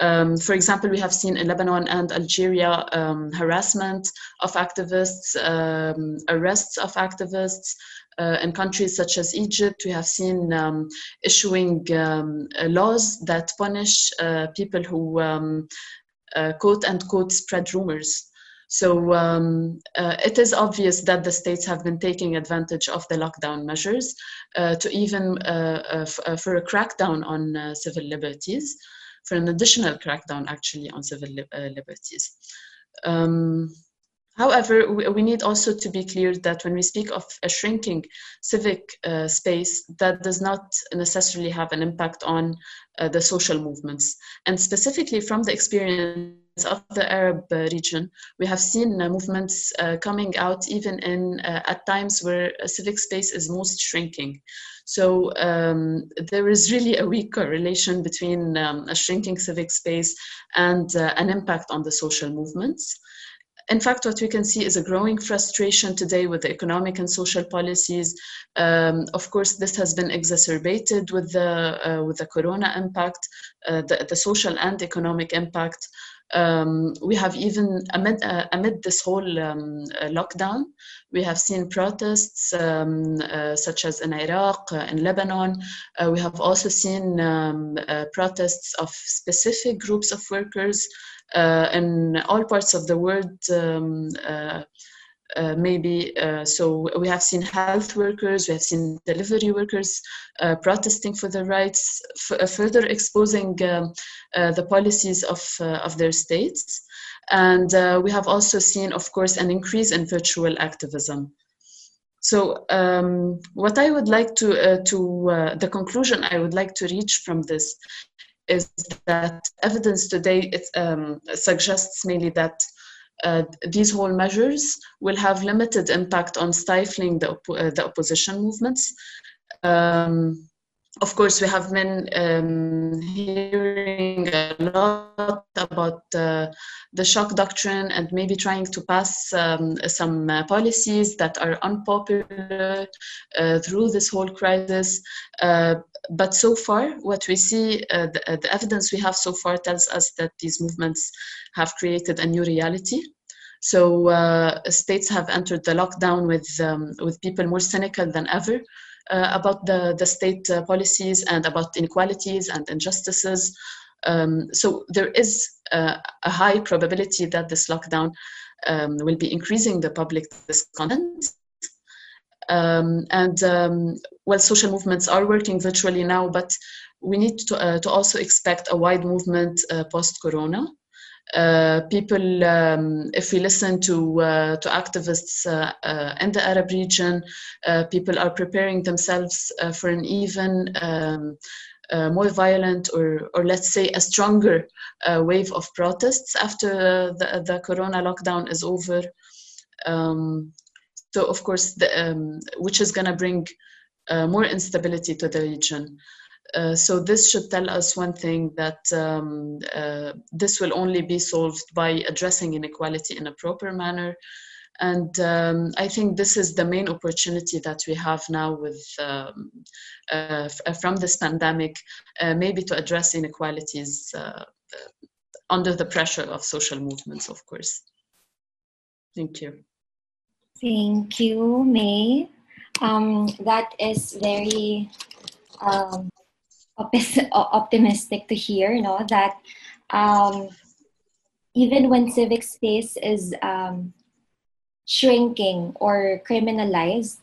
Um, for example, we have seen in Lebanon and Algeria um, harassment of activists, um, arrests of activists. Uh, in countries such as Egypt, we have seen um, issuing um, laws that punish uh, people who um, uh, quote unquote spread rumors. So um, uh, it is obvious that the states have been taking advantage of the lockdown measures uh, to even uh, for a crackdown on civil liberties for an additional crackdown actually on civil li uh, liberties. Um, However, we, we, need also to be clear that when we speak of a shrinking civic uh, space, that does not necessarily have an impact on uh, the social movements. And specifically from the experience of the Arab uh, region, we have seen uh, movements uh, coming out even in at times where civic space is most shrinking. So um, there is really a weak correlation between um, a shrinking civic space and uh, an impact on the social movements. In fact, what we can see is a growing frustration today with the economic and social policies. Um, of course, this has been exacerbated with the uh, with the corona impact, uh, the, the social and economic impact. Um, we have even, amid, uh, amid this whole um, uh, lockdown, we have seen protests um, uh, such as in Iraq, uh, in Lebanon. Uh, we have also seen um, uh, protests of specific groups of workers in all parts of the world. Uh, maybe uh, so we have seen health workers we have seen delivery workers uh, protesting for their rights uh, further exposing um, uh, the policies of of their states. And we have also seen of course an increase in virtual activism. So um, what i would like to to the conclusion i would like to reach from this is that evidence today it um, suggests mainly that uh, these whole measures will have limited impact on stifling the, op uh, the opposition movements. Um, of course, we have been um, hearing a lot about uh, the shock doctrine and maybe trying to pass um, some uh, policies that are unpopular uh, through this whole crisis. Uh, but so far, what we see, uh, the, uh, the, evidence we have so far tells us that these movements have created a new reality. So states have entered the lockdown with, um, with people more cynical than ever. Uh, about the, the state uh, policies and about inequalities and injustices. Um, so there is uh, a high probability that this lockdown um, will be increasing the public discontent. Um, and um, well, social movements are working virtually now, but we need to, uh, to also expect a wide movement uh, post-corona. Uh, people, um, if we listen to uh, to activists uh, uh in the Arab region, people are preparing themselves for an even um, more violent or, or let's say a stronger wave of protests after the, the corona lockdown is over. Um, so of course, the, um, which is going to bring more instability to the region. Uh, so this should tell us one thing that um, uh, this will only be solved by addressing inequality in a proper manner. And um, I think this is the main opportunity that we have now with um, uh, uh from this pandemic, uh, maybe to address inequalities under the pressure of social movements, of course. Thank you. Thank you, May. Um, that is very um, [LAUGHS] optimistic to hear, you know, That um, even when civic space is um, shrinking or criminalized,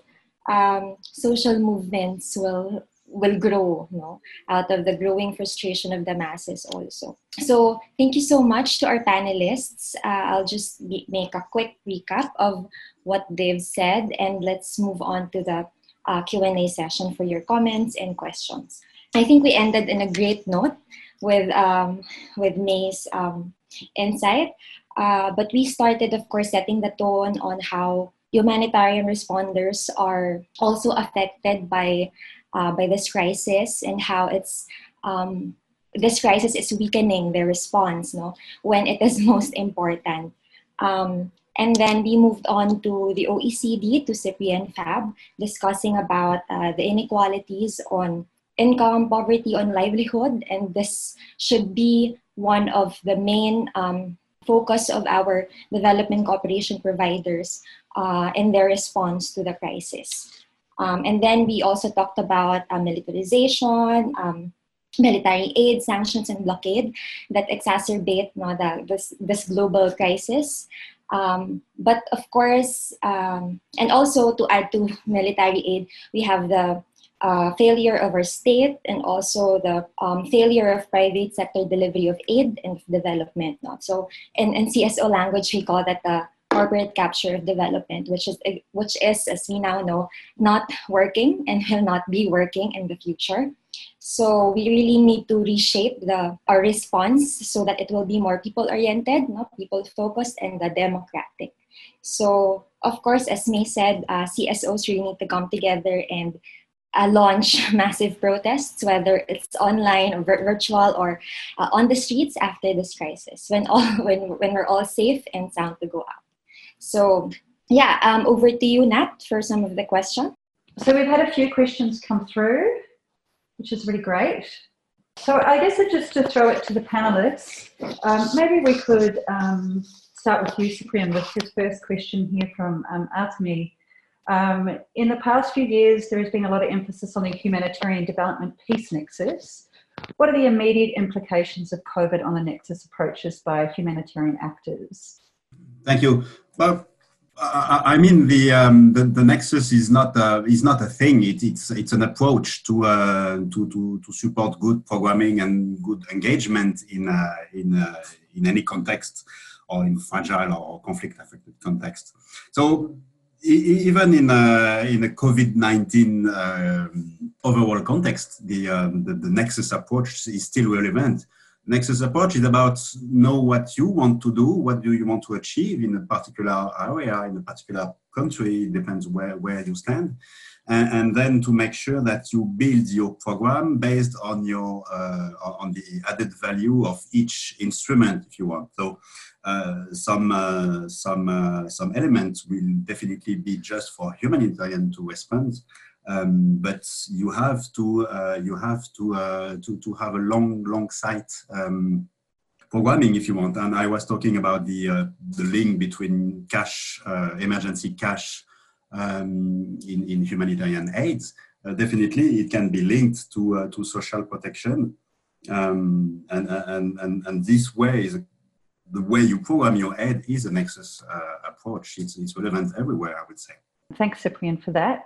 um, social movements will will grow you know, out of the growing frustration of the masses also. So thank you so much to our panelists. Uh, I'll just be, make a quick recap of what they've said and let's move on to the uh, Q&A session for your comments and questions. I think we ended in a great note with, um, with May's um, insight, uh, but we started, of course, setting the tone on how humanitarian responders are also affected by uh, by this crisis and how it's um, this crisis is weakening their response no when it is [LAUGHS] most important. Um, and then we moved on to the oecd to Cyprien Fabre discussing about uh, the inequalities on income poverty on livelihood and this should be one of the main um, focus of our development cooperation providers uh, in their response to the crisis um, and then we also talked about uh, militarization, um, military aid, sanctions, and blockade that exacerbate no, the, this, this global crisis. Um, but of course, um, and also to add to military aid, we have the uh, failure of our state and also the um, failure of private sector delivery of aid and development. No? So in, in CSO language, we call that the corporate capture of development, which is which is, as we now know, not working and [LAUGHS] will not be working in the future. So we really need to reshape the our response so that it will be more people oriented, not people focused, and the democratic. So of course, as May said, uh, CSOs really need to come together and uh, launch [LAUGHS] massive protests, whether it's online or virtual or uh, on the streets after this crisis, when all [LAUGHS] when when we're all safe and sound to go out. So yeah, um, over to you, Nat, for some of the questions. So we've had a few questions come through, which is really great. So I guess just to throw it to the panelists, um, maybe we could um, start with you, Cyprien, with his first question here from um. Um, in the past few years, there has been a lot of emphasis on the humanitarian development peace nexus. What are the immediate implications of COVID on the nexus approaches by humanitarian actors? Thank you. Well, I mean the, um, the, the nexus is not a, is not a thing. It, it's it's an approach to uh, to, to to support good programming and good engagement in uh, in uh, in any context or in fragile or conflict affected context. So even in a, in a COVID nineteen um, overall context, the, um, the the nexus approach is still relevant Nexus approach is about know what you want to do, what do you want to achieve in a particular area, in a particular country, it depends where, where you stand. And, and, then to make sure that you build your program based on your uh, on the added value of each instrument, if you want. So uh, some uh, some uh, some elements will definitely be just for humanitarian to respond. Um, but you have to uh, you have to, uh, to to have a long long sight um, programming if you want. And I was talking about the uh, the link between cash uh, emergency cash um, in in humanitarian aid. Uh, definitely, it can be linked to uh, to social protection, um, and, and and and this way is the way you program your aid is a nexus approach. It's it's relevant everywhere, I would say. Thanks, Cyprien, for that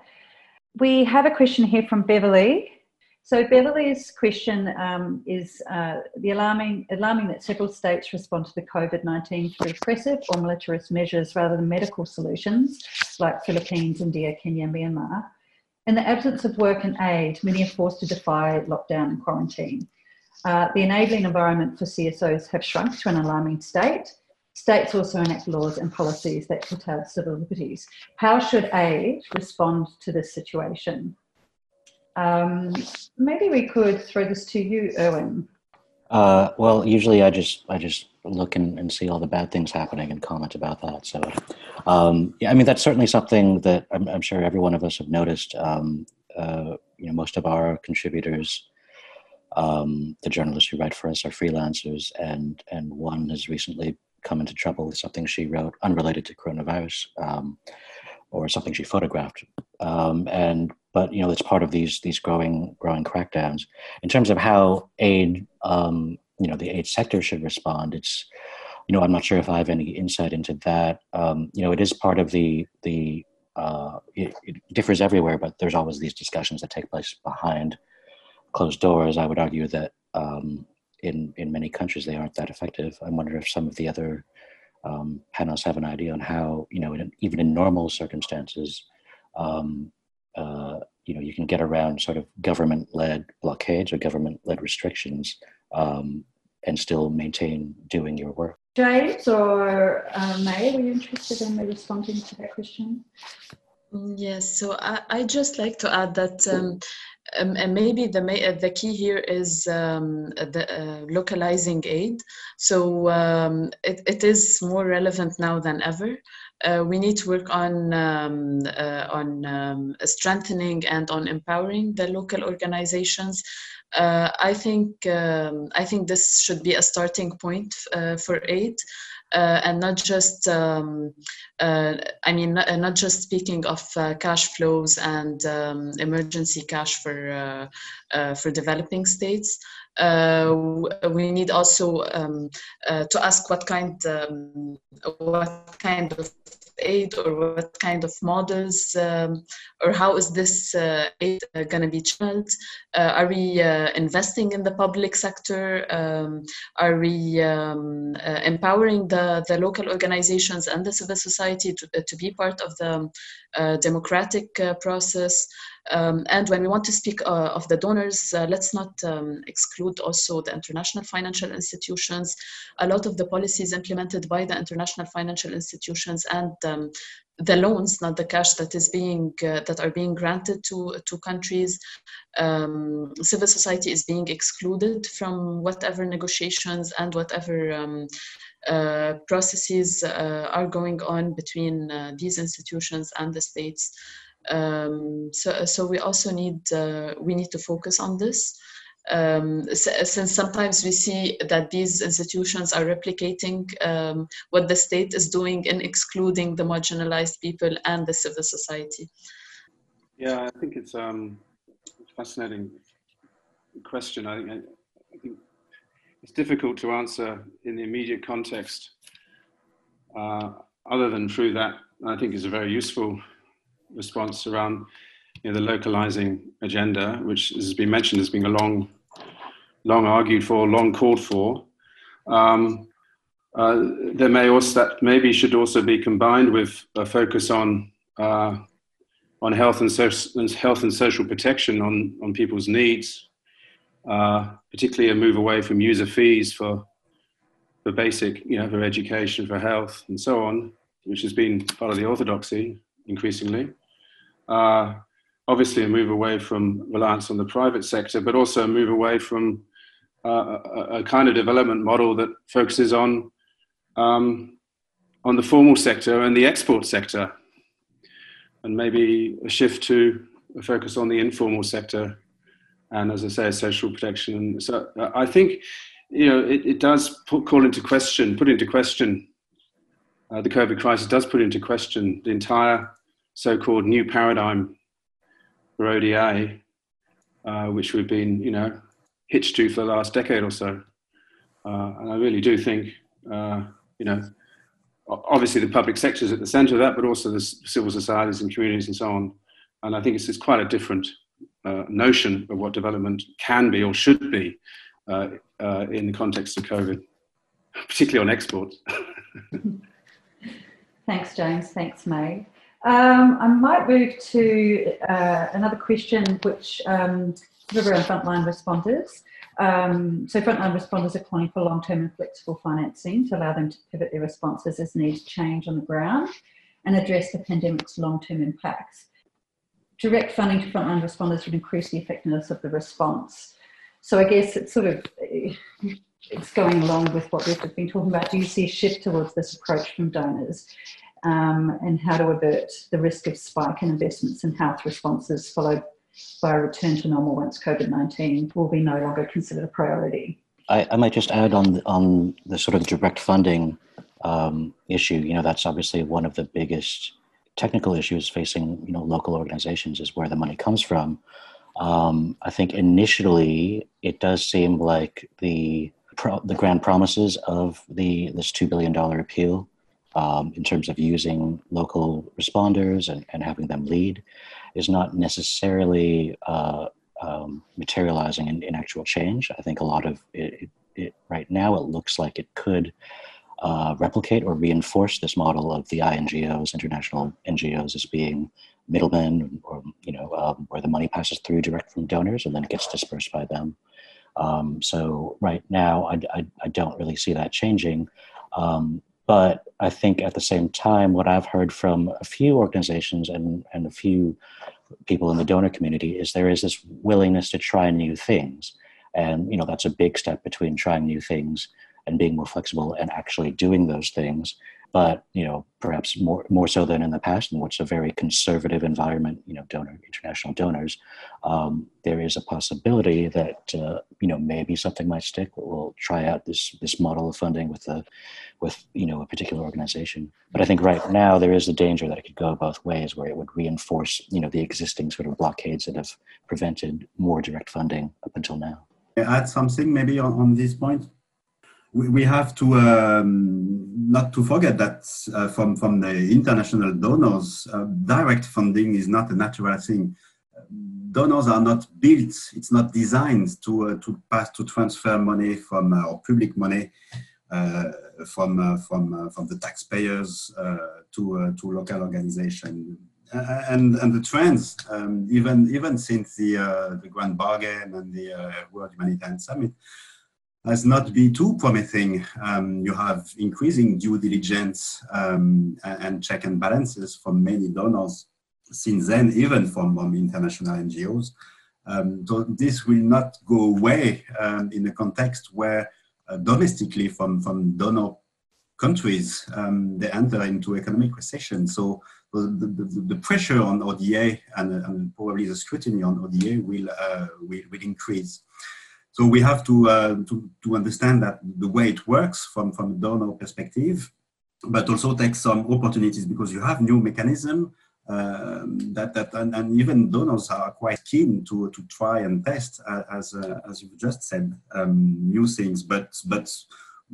we have a question here from Beverly. So Beverly's question um, is uh, the alarming, alarming that several states respond to the COVID-19 through repressive or militarist measures rather than medical solutions, like Philippines, India, Kenya, Myanmar. In the absence of work and aid, many are forced to defy lockdown and quarantine. Uh, the enabling environment for CSOs have shrunk to an alarming state, States also enact laws and policies that curtail civil liberties. How should aid respond to this situation? Um, maybe we could throw this to you, Irwin. Uh, well, usually I just I just look and, and, see all the bad things happening and comment about that. So, um, yeah, I mean that's certainly something that I'm, I'm, sure every one of us have noticed. Um, uh, you know, most of our contributors, um, the journalists who write for us, are freelancers, and and one has recently come into trouble with something she wrote unrelated to coronavirus. Or something she photographed. Um, and but you know it's part of these these growing growing crackdowns. In terms of how aid, um, you know, the aid sector should respond, it's you know I'm not sure if I have any insight into that. Um, you know, it is part of the the uh, it, it, differs everywhere, but there's always these discussions that take place behind closed doors. I would argue that um, in in many countries they aren't that effective. I wonder if some of the other um, panelists have an idea on how you know in, even in normal circumstances, um, uh, you know, you can get around sort of government-led blockades or government-led restrictions um, and still maintain doing your work. James or uh, May, were you interested in responding to that question? Yes, so I, I just like to add that um, and maybe the uh, the key here is um, the uh, localizing aid. So um, it, it is more relevant now than ever. Uh, we need to work on um, uh, on um, strengthening and on empowering the local organizations. Uh, I think um, I think this should be a starting point uh, for aid and not just um, uh, I mean not, uh, not, just speaking of uh, cash flows and um, emergency cash for uh, uh, for developing states. we need also um, to ask what kind um, what kind of aid or what kind of models um, or how is this uh, aid going to be channeled? Uh, are we uh, investing in the public sector? Um, are we um, uh, empowering the, the local organizations and the civil society to, uh, to be part of the democratic process? Um, and when we want to speak uh, of the donors, uh, let's not um, exclude also the international financial institutions. A lot of the policies implemented by the international financial institutions and um, the loans, not the cash that is being uh, that are being granted to to countries. Um, civil society is being excluded from whatever negotiations and whatever um, uh, processes uh, are going on between uh, these institutions and the states. Um, so, so we also need uh, we need to focus on this. Um, since sometimes we see that these institutions are replicating um, what the state is doing in excluding the marginalized people and the civil society. Yeah, I think it's um, a fascinating question. I, I, think it's difficult to answer in the immediate context, uh, other than through that. I think is a very useful response around you know, the localizing agenda, which has been mentioned as being a long, long argued for, long called for. Um, uh, there may also that maybe should also be combined with a focus on uh, on health and, so- health and social protection on on people's needs, uh, particularly a move away from user fees for for basic, you know, for education, for health, and so on, which has been part of the orthodoxy increasingly. Uh, obviously, a move away from reliance on the private sector, but also a move away from uh, a, a, kind of development model that focuses on um, on the formal sector and the export sector, and maybe a shift to a focus on the informal sector, and as I say, social protection. So uh, I think you know it, it does put, call into question, put into question. Uh, the COVID crisis does put into question the entire so-called new paradigm for ODA, uh, which we've been, you know, hitched to for the last decade or so. Uh, and I really do think, uh, you know, obviously the public sector is at the centre of that, but also the civil societies and communities and so on. And I think it's, it's quite a different uh, notion of what development can be or should be in the context of COVID, particularly on exports. [LAUGHS] Thanks, James. Thanks, May. Um, I might move to uh, another question, which um, around frontline responders. Um, so frontline responders are calling for long-term and flexible financing to allow them to pivot their responses as needs change on the ground and address the pandemic's long-term impacts. Direct funding to frontline responders would increase the effectiveness of the response. So I guess it's sort of it's going along with what we've been talking about. Do you see a shift towards this approach from donors? um, and how to avert the risk of spike in investments and health responses followed by a return to normal once COVID 19 will be no longer considered a priority. I, I might just add on, on the sort of direct funding um, issue, you know, that's obviously one of the biggest technical issues facing you know local organizations is where the money comes from. Um, I think initially it does seem like the pro- the grand promises of the this two billion dollar appeal um, in terms of using local responders and, and having them lead is not necessarily uh, um, materializing in, in, actual change. I think a lot of it, it, right now it looks like it could uh, replicate or reinforce this model of the INGOs, international NGOs, as being middlemen, or you know, um, where the money passes through direct from donors and then gets dispersed by them. Um, so right now, I, I, I, don't really see that changing. Um, but I think at the same time, what I've heard from a few organizations and, and a few people in the donor community is there is this willingness to try new things. And, you know, that's a big step between trying new things and being more flexible and actually doing those things but you know perhaps more more so than in the past in which a very conservative environment you know donor international donors um, there is a possibility that uh, you know maybe something might stick. We'll try out this this model of funding with a with you know a particular organization. But i think right now there is a danger that it could go both ways where it would reinforce you know the existing sort of blockades that have prevented more direct funding up until now. Add something maybe on, on this point we, we have to um, not to forget that uh, from from the international donors, uh, direct funding is not a natural thing. Donors are not built; it's not designed to uh, to pass to transfer money from uh, or public money uh, from uh, from from the taxpayers to to local organization. And and the trends, um, even even since the the Grand Bargain and the World Humanitarian Summit, has not been too promising. Um, you have increasing due diligence um, and check and balances from many donors since then, even from, from international NGOs. Um, so this will not go away um, in a context where uh, domestically from, from donor countries, um, they enter into economic recession. So the, the, the pressure on ODA and, and, probably the scrutiny on ODA will, uh, will, will increase. So we have to, uh, to, to understand that the way it works from, from a donor perspective, but also take some opportunities because you have new mechanism um, that, that and, and, even donors are quite keen to, to try and test uh, as, uh, as you've just said, um, new things, but, but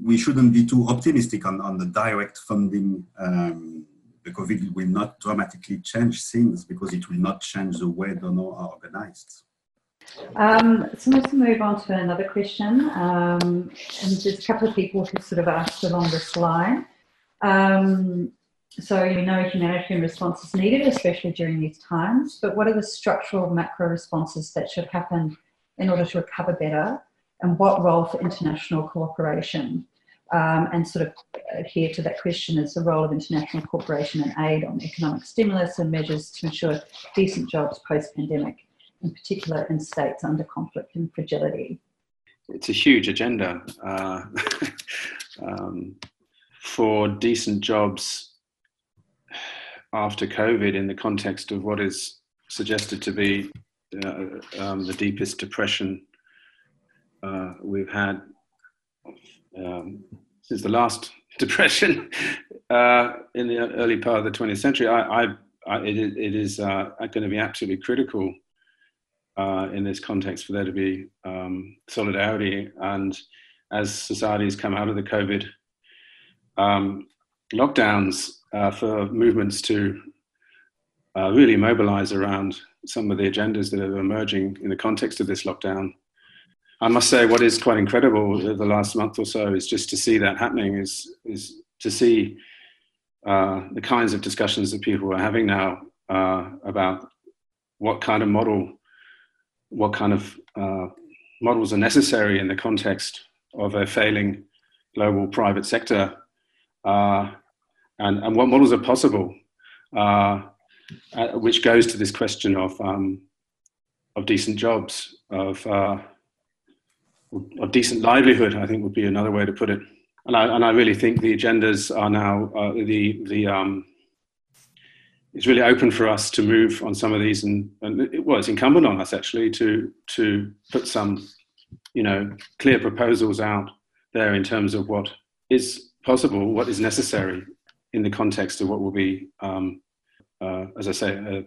we shouldn't be too optimistic on, on the direct funding um, the COVID will not dramatically change things because it will not change the way donors are organized. Um, so let's move on to another question. Um, and there's a couple of people who sort of asked along this line. Um, so we know humanitarian response is needed, especially during these times, but what are the structural macro responses that should happen in order to recover better? And what role for international cooperation? Um, and sort of adhere to that question is the role of international cooperation and aid on economic stimulus and measures to ensure decent jobs post-pandemic in particular in states under conflict and fragility? It's a huge agenda uh, [LAUGHS] um, for decent jobs after COVID in the context of what is suggested to be uh, um, the deepest depression uh, we've had um, since the last [LAUGHS] depression uh, in the early part of the 20th century. I, I, I it, it is uh, going to be absolutely critical uh, in this context for there to be um, solidarity. And as societies come out of the COVID um, lockdowns, uh, for movements to uh, really mobilize around some of the agendas that are emerging in the context of this lockdown. I must say, what is quite incredible the last month or so is just to see that happening, is, is to see uh, the kinds of discussions that people are having now uh, about what kind of model what kind of uh, models are necessary in the context of a failing global private sector, uh, and, and what models are possible, uh, uh which goes to this question of, um, of decent jobs, of, uh, of decent livelihood, I think would be another way to put it. And I, and I really think the agendas are now, uh, the, the, um, it's really open for us to move on some of these, and, and it, well, it's incumbent on us actually to to put some, you know, clear proposals out there in terms of what is possible, what is necessary in the context of what will be um, uh, as I say, a,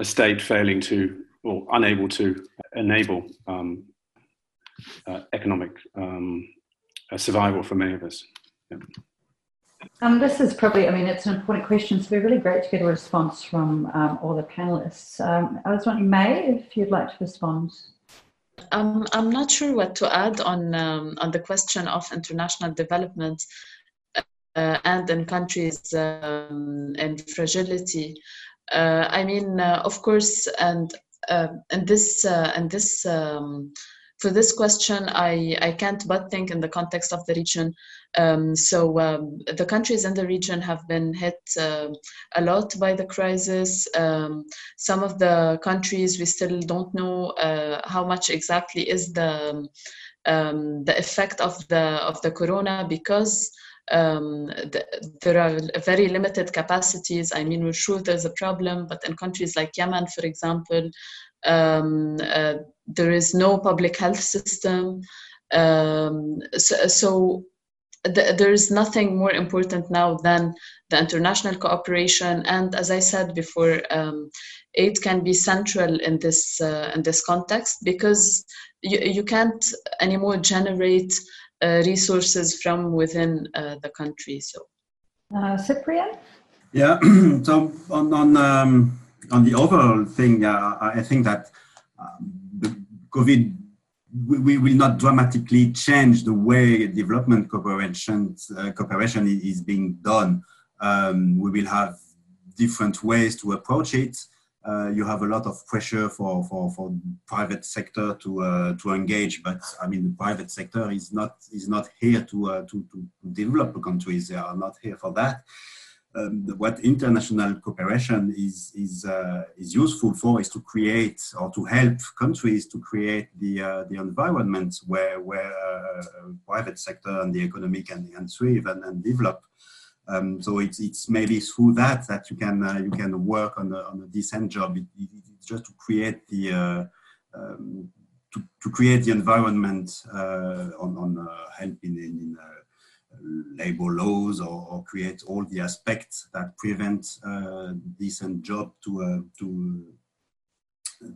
a, state failing to or unable to enable um, uh, economic um, survival for many of us. Yeah. Um, this is probably, I mean, it's an important question. So it'd be really great to get a response from um, all the panelists. Um, I was wondering, May, if you'd like to respond. Um, I'm not sure what to add on um, on the question of international development uh, and in countries um, in fragility. Uh, I mean, uh, of course, and uh, and this uh, and this um, for this question, I, I can't but think in the context of the region. Um, so um, the countries in the region have been hit uh, a lot by the crisis. Um, some of the countries we still don't know uh, how much exactly is the um, the effect of the of the corona because um, the, there are very limited capacities. I mean, we're sure there's a problem, but in countries like Yemen, for example, um, uh, there is no public health system. Um, so, so th- there is nothing more important now than the international cooperation. And as I said before, um, aid can be central in this uh, in this context because you, you can't anymore generate uh, resources from within uh, the country. So, uh, Cyprien. Yeah. [CLEARS THROAT] so on on um, on the overall thing, uh, I think that um, the COVID we, will not dramatically change the way development cooperation uh, cooperation is being done. Um, we will have different ways to approach it uh, you have a lot of pressure for, for, for private sector to uh, to engage. But I mean, the private sector is not is not here to uh, to, to develop countries. They are not here for that. Um, what international cooperation is is uh, is useful for is to create or to help countries to create the uh, the environment where where uh, private sector and the economy can, can thrive and, and develop. Um, so it's it's maybe through that that you can uh, you can work on a, on a decent job. It, it, it's just to create the uh, um, to, to create the environment uh, on on helping in, in uh, labor laws or, or, create all the aspects that prevent uh, decent job to to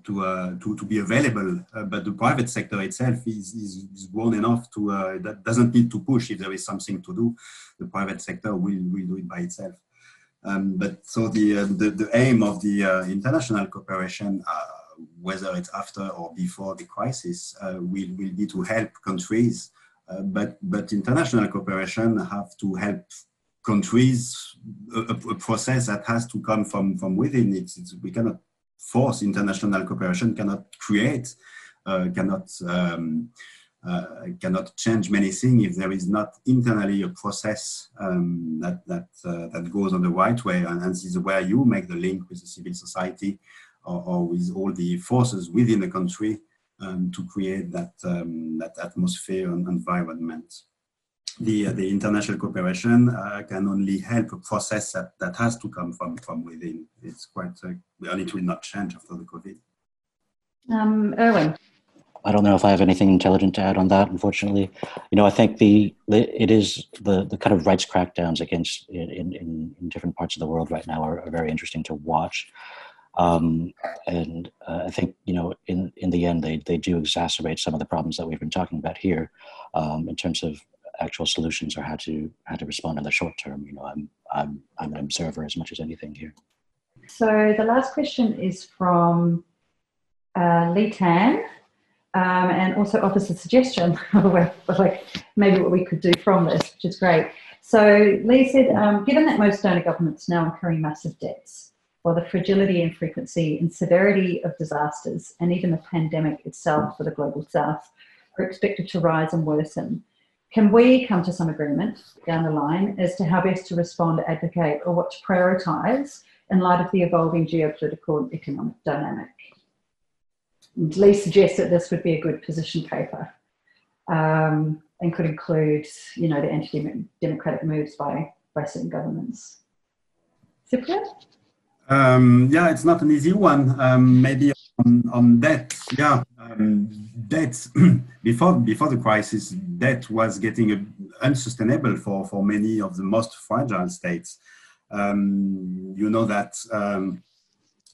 to, uh, to, to be available. Uh, but the private sector itself is, is, is grown enough to, uh, that doesn't need to push if there is something to do. The private sector will, will do it by itself. Um, but so the, uh, the, the aim of the uh, international cooperation, uh, whether it's after or before the crisis, will, will be to help countries. But, but international cooperation have to help countries a, a, process that has to come from, from within. It's, it's, we cannot force international cooperation cannot create, uh, cannot um, uh, cannot change many things if there is not internally a process um, that that uh, that goes on the right way, and, and, this is where you make the link with the civil society or, or with all the forces within the country um, to create that um, that atmosphere and environment the, uh, the international cooperation uh, can only help a process that, that has to come from, from within. It's quite, uh, and it will not change after the COVID. Um, Irwin. I don't know if I have anything intelligent to add on that. Unfortunately, you know, I think the, the it is the the kind of rights crackdowns against in in, in different parts of the world right now are, are very interesting to watch. Um, and uh, I think you know, in in the end, they they do exacerbate some of the problems that we've been talking about here, um, in terms of actual solutions or how to how to respond in the short term. You know, I'm I'm I'm an observer as much as anything here. So the last question is from uh, Lee Tan. Um, and also offers a suggestion [LAUGHS] of like maybe what we could do from this, which is great. So Lee said, um, given that most donor governments now incurring massive debts, while the fragility and frequency and severity of disasters and even the pandemic itself for the global south are expected to rise and worsen, can we come to some agreement down the line as to how best to respond, advocate, or what to prioritise in light of the evolving geopolitical and economic dynamic? And Lee suggests that this would be a good position paper um, and could include, you know, the anti-democratic moves by, by certain governments. Cyprien? Um, yeah, it's not an easy one. Um, maybe on, on that, yeah, um, debt [CLEARS THROAT] before before the crisis, debt was getting unsustainable for for many of the most fragile states. Um, you know that um,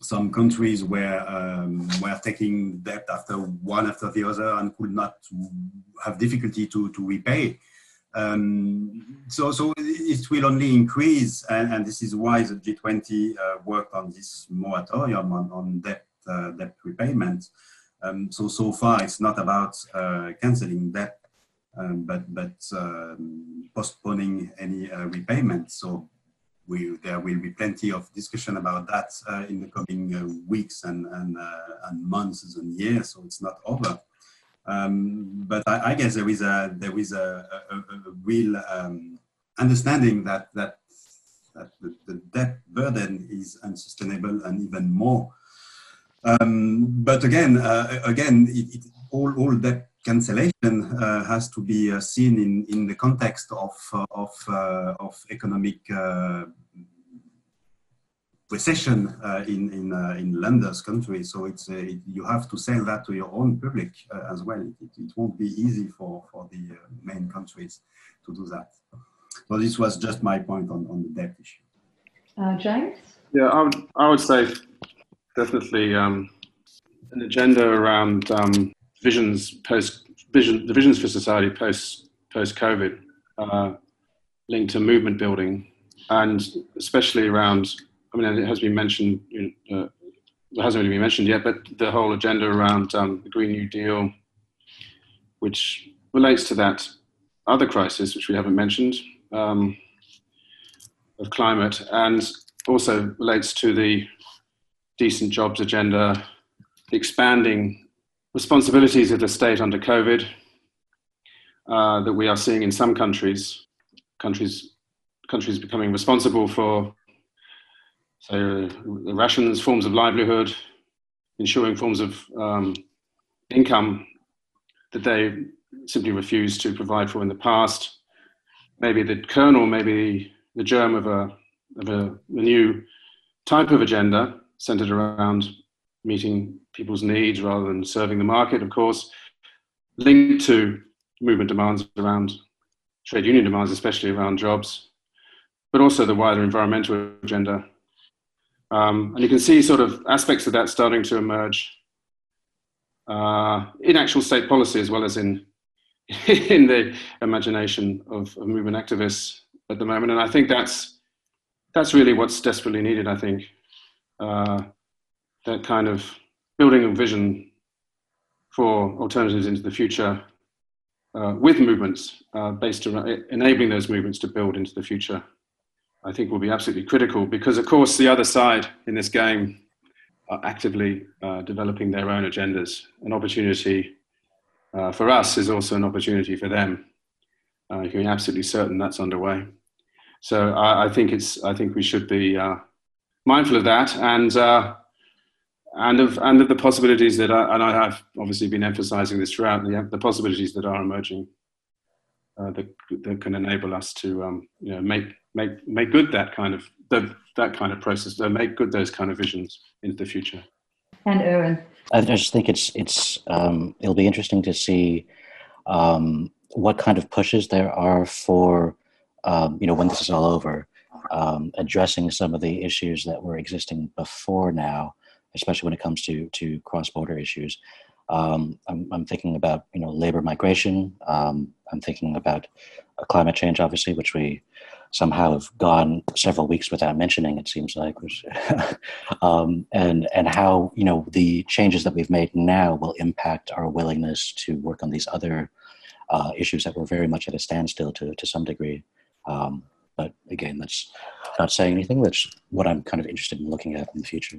some countries were um, were taking debt after one after the other and could not have difficulty to to repay. Um, so, so it will only increase, and, and this is why the G20 uh, worked on this moratorium on, on debt uh, debt repayment. Um, so, so far it's not about uh, canceling debt, um, but but um, postponing any uh, repayment. So we, there will be plenty of discussion about that uh, in the coming uh, weeks and, and, and months and years, so it's not over. Um, but I, I, guess there is a, there is a, a, a real um, understanding that, that, that the, the, debt burden is unsustainable and even more. Um, but again, uh, again, it, it, all, all debt cancellation uh, has to be uh, seen in, in the context of, uh, of, uh, of economic uh, recession in, in, in lenders' countries. So it's, it, you have to sell that to your own public as well. It, it, won't be easy for, for the main countries to do that. So this was just my point on, on the debt issue. James? Yeah, I would, I would say definitely um, an agenda around um, visions post vision the visions for society post post COVID uh, linked to movement building and especially around I mean it has been mentioned uh, it hasn't really been mentioned yet but the whole agenda around um, the Green New Deal which relates to that other crisis which we haven't mentioned um, of climate and also relates to the decent jobs agenda expanding responsibilities of the state under COVID uh, that we are seeing in some countries, countries, countries becoming responsible for, say, the rations, forms of livelihood, ensuring forms of um, income that they simply refused to provide for in the past. Maybe the kernel, maybe the germ of a, of a, a new type of agenda centered around meeting people's needs rather than serving the market, of course, linked to movement demands around trade union demands, especially around jobs, but also the wider environmental agenda. Um, and you can see sort of aspects of that starting to emerge uh, in actual state policy as well as in [LAUGHS] in the imagination of, of, movement activists at the moment. And I think that's that's really what's desperately needed. I think uh, that kind of building a vision for alternatives into the future uh, with movements uh, based around enabling those movements to build into the future, I think will be absolutely critical because, of course, the other side in this game are actively uh, developing their own agendas. An opportunity uh, for us is also an opportunity for them. Uh, you can be absolutely certain that's underway. So I, I, think it's. I think we should be uh, mindful of that and and of and of the possibilities that are, and I have obviously been emphasising this throughout the, the possibilities that are emerging uh, that that can enable us to um, you know make make make good that kind of the, that kind of process, uh, make good those kind of visions into the future. And Irwin, I just think it's it's um, it'll be interesting to see um, what kind of pushes there are for um, you know when this is all over, um, addressing some of the issues that were existing before now especially when it comes to to cross border issues. Um, I'm, I'm, thinking about you know labor migration. Um, I'm thinking about uh, climate change, obviously, which we somehow have gone several weeks without mentioning. It seems like, [LAUGHS] um, and and how you know the changes that we've made now will impact our willingness to work on these other uh, issues that were very much at a standstill to to some degree. Um, but again, that's not saying anything. That's what I'm kind of interested in looking at in the future.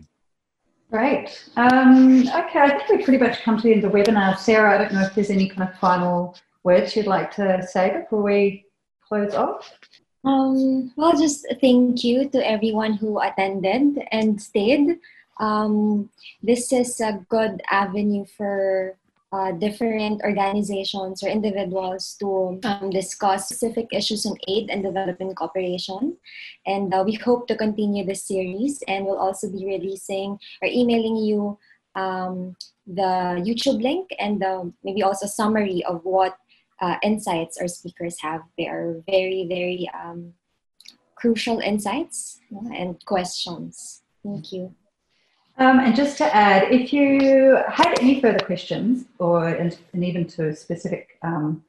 Great. Um, okay, I think we've pretty much come to the end of the webinar. Sarah, I don't know if there's any kind of final words you'd like to say before we close off. Um, well, just thank you to everyone who attended and stayed. Um, this is a good avenue for uh, different organizations or individuals to um, discuss specific issues on aid and development cooperation. And uh, we hope to continue this series and we'll also be releasing or emailing you um, the YouTube link and the, maybe also summary of what uh, insights our speakers have. They are very, very um, crucial insights and questions. Thank you. Um, and just to add, if you had any further questions, or and, and even to specific um,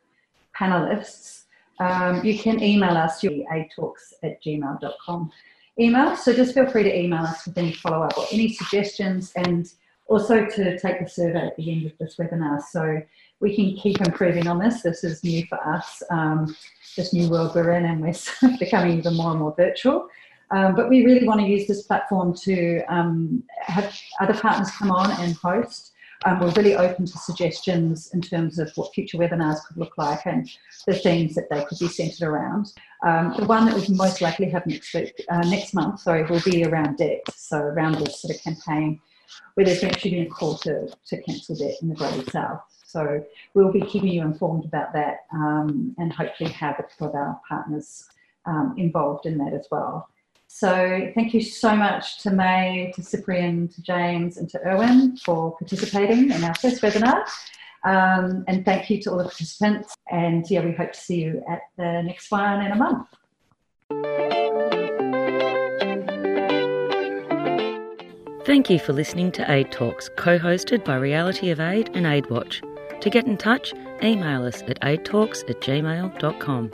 panelists, um, you can email us your aidtalks at gmail.com email. So just feel free to email us with any follow up or any suggestions, and also to take the survey at the end of this webinar. So we can keep improving on this. This is new for us, um, this new world we're in, and we're [LAUGHS] becoming even more and more virtual. Um, but we really want to use this platform to um, have other partners come on and host. Um, we're really open to suggestions in terms of what future webinars could look like and the themes that they could be centred around. Um, the one that we most likely have next week, uh, next month, sorry, will be around debt. So around this sort of campaign where there's actually been a call to, to cancel debt in the Global South. So we'll be keeping you informed about that um, and hopefully have a of our partners um, involved in that as well. So thank you so much to May, to Cyprien, to James and to Irwin for participating in our first webinar. Um, and thank you to all the participants. And yeah, we hope to see you at the next one in a month. Thank you for listening to Aid Talks, co hosted by Reality of Aid and AidWatch. To get in touch, email us at aidtalks at gmail.com.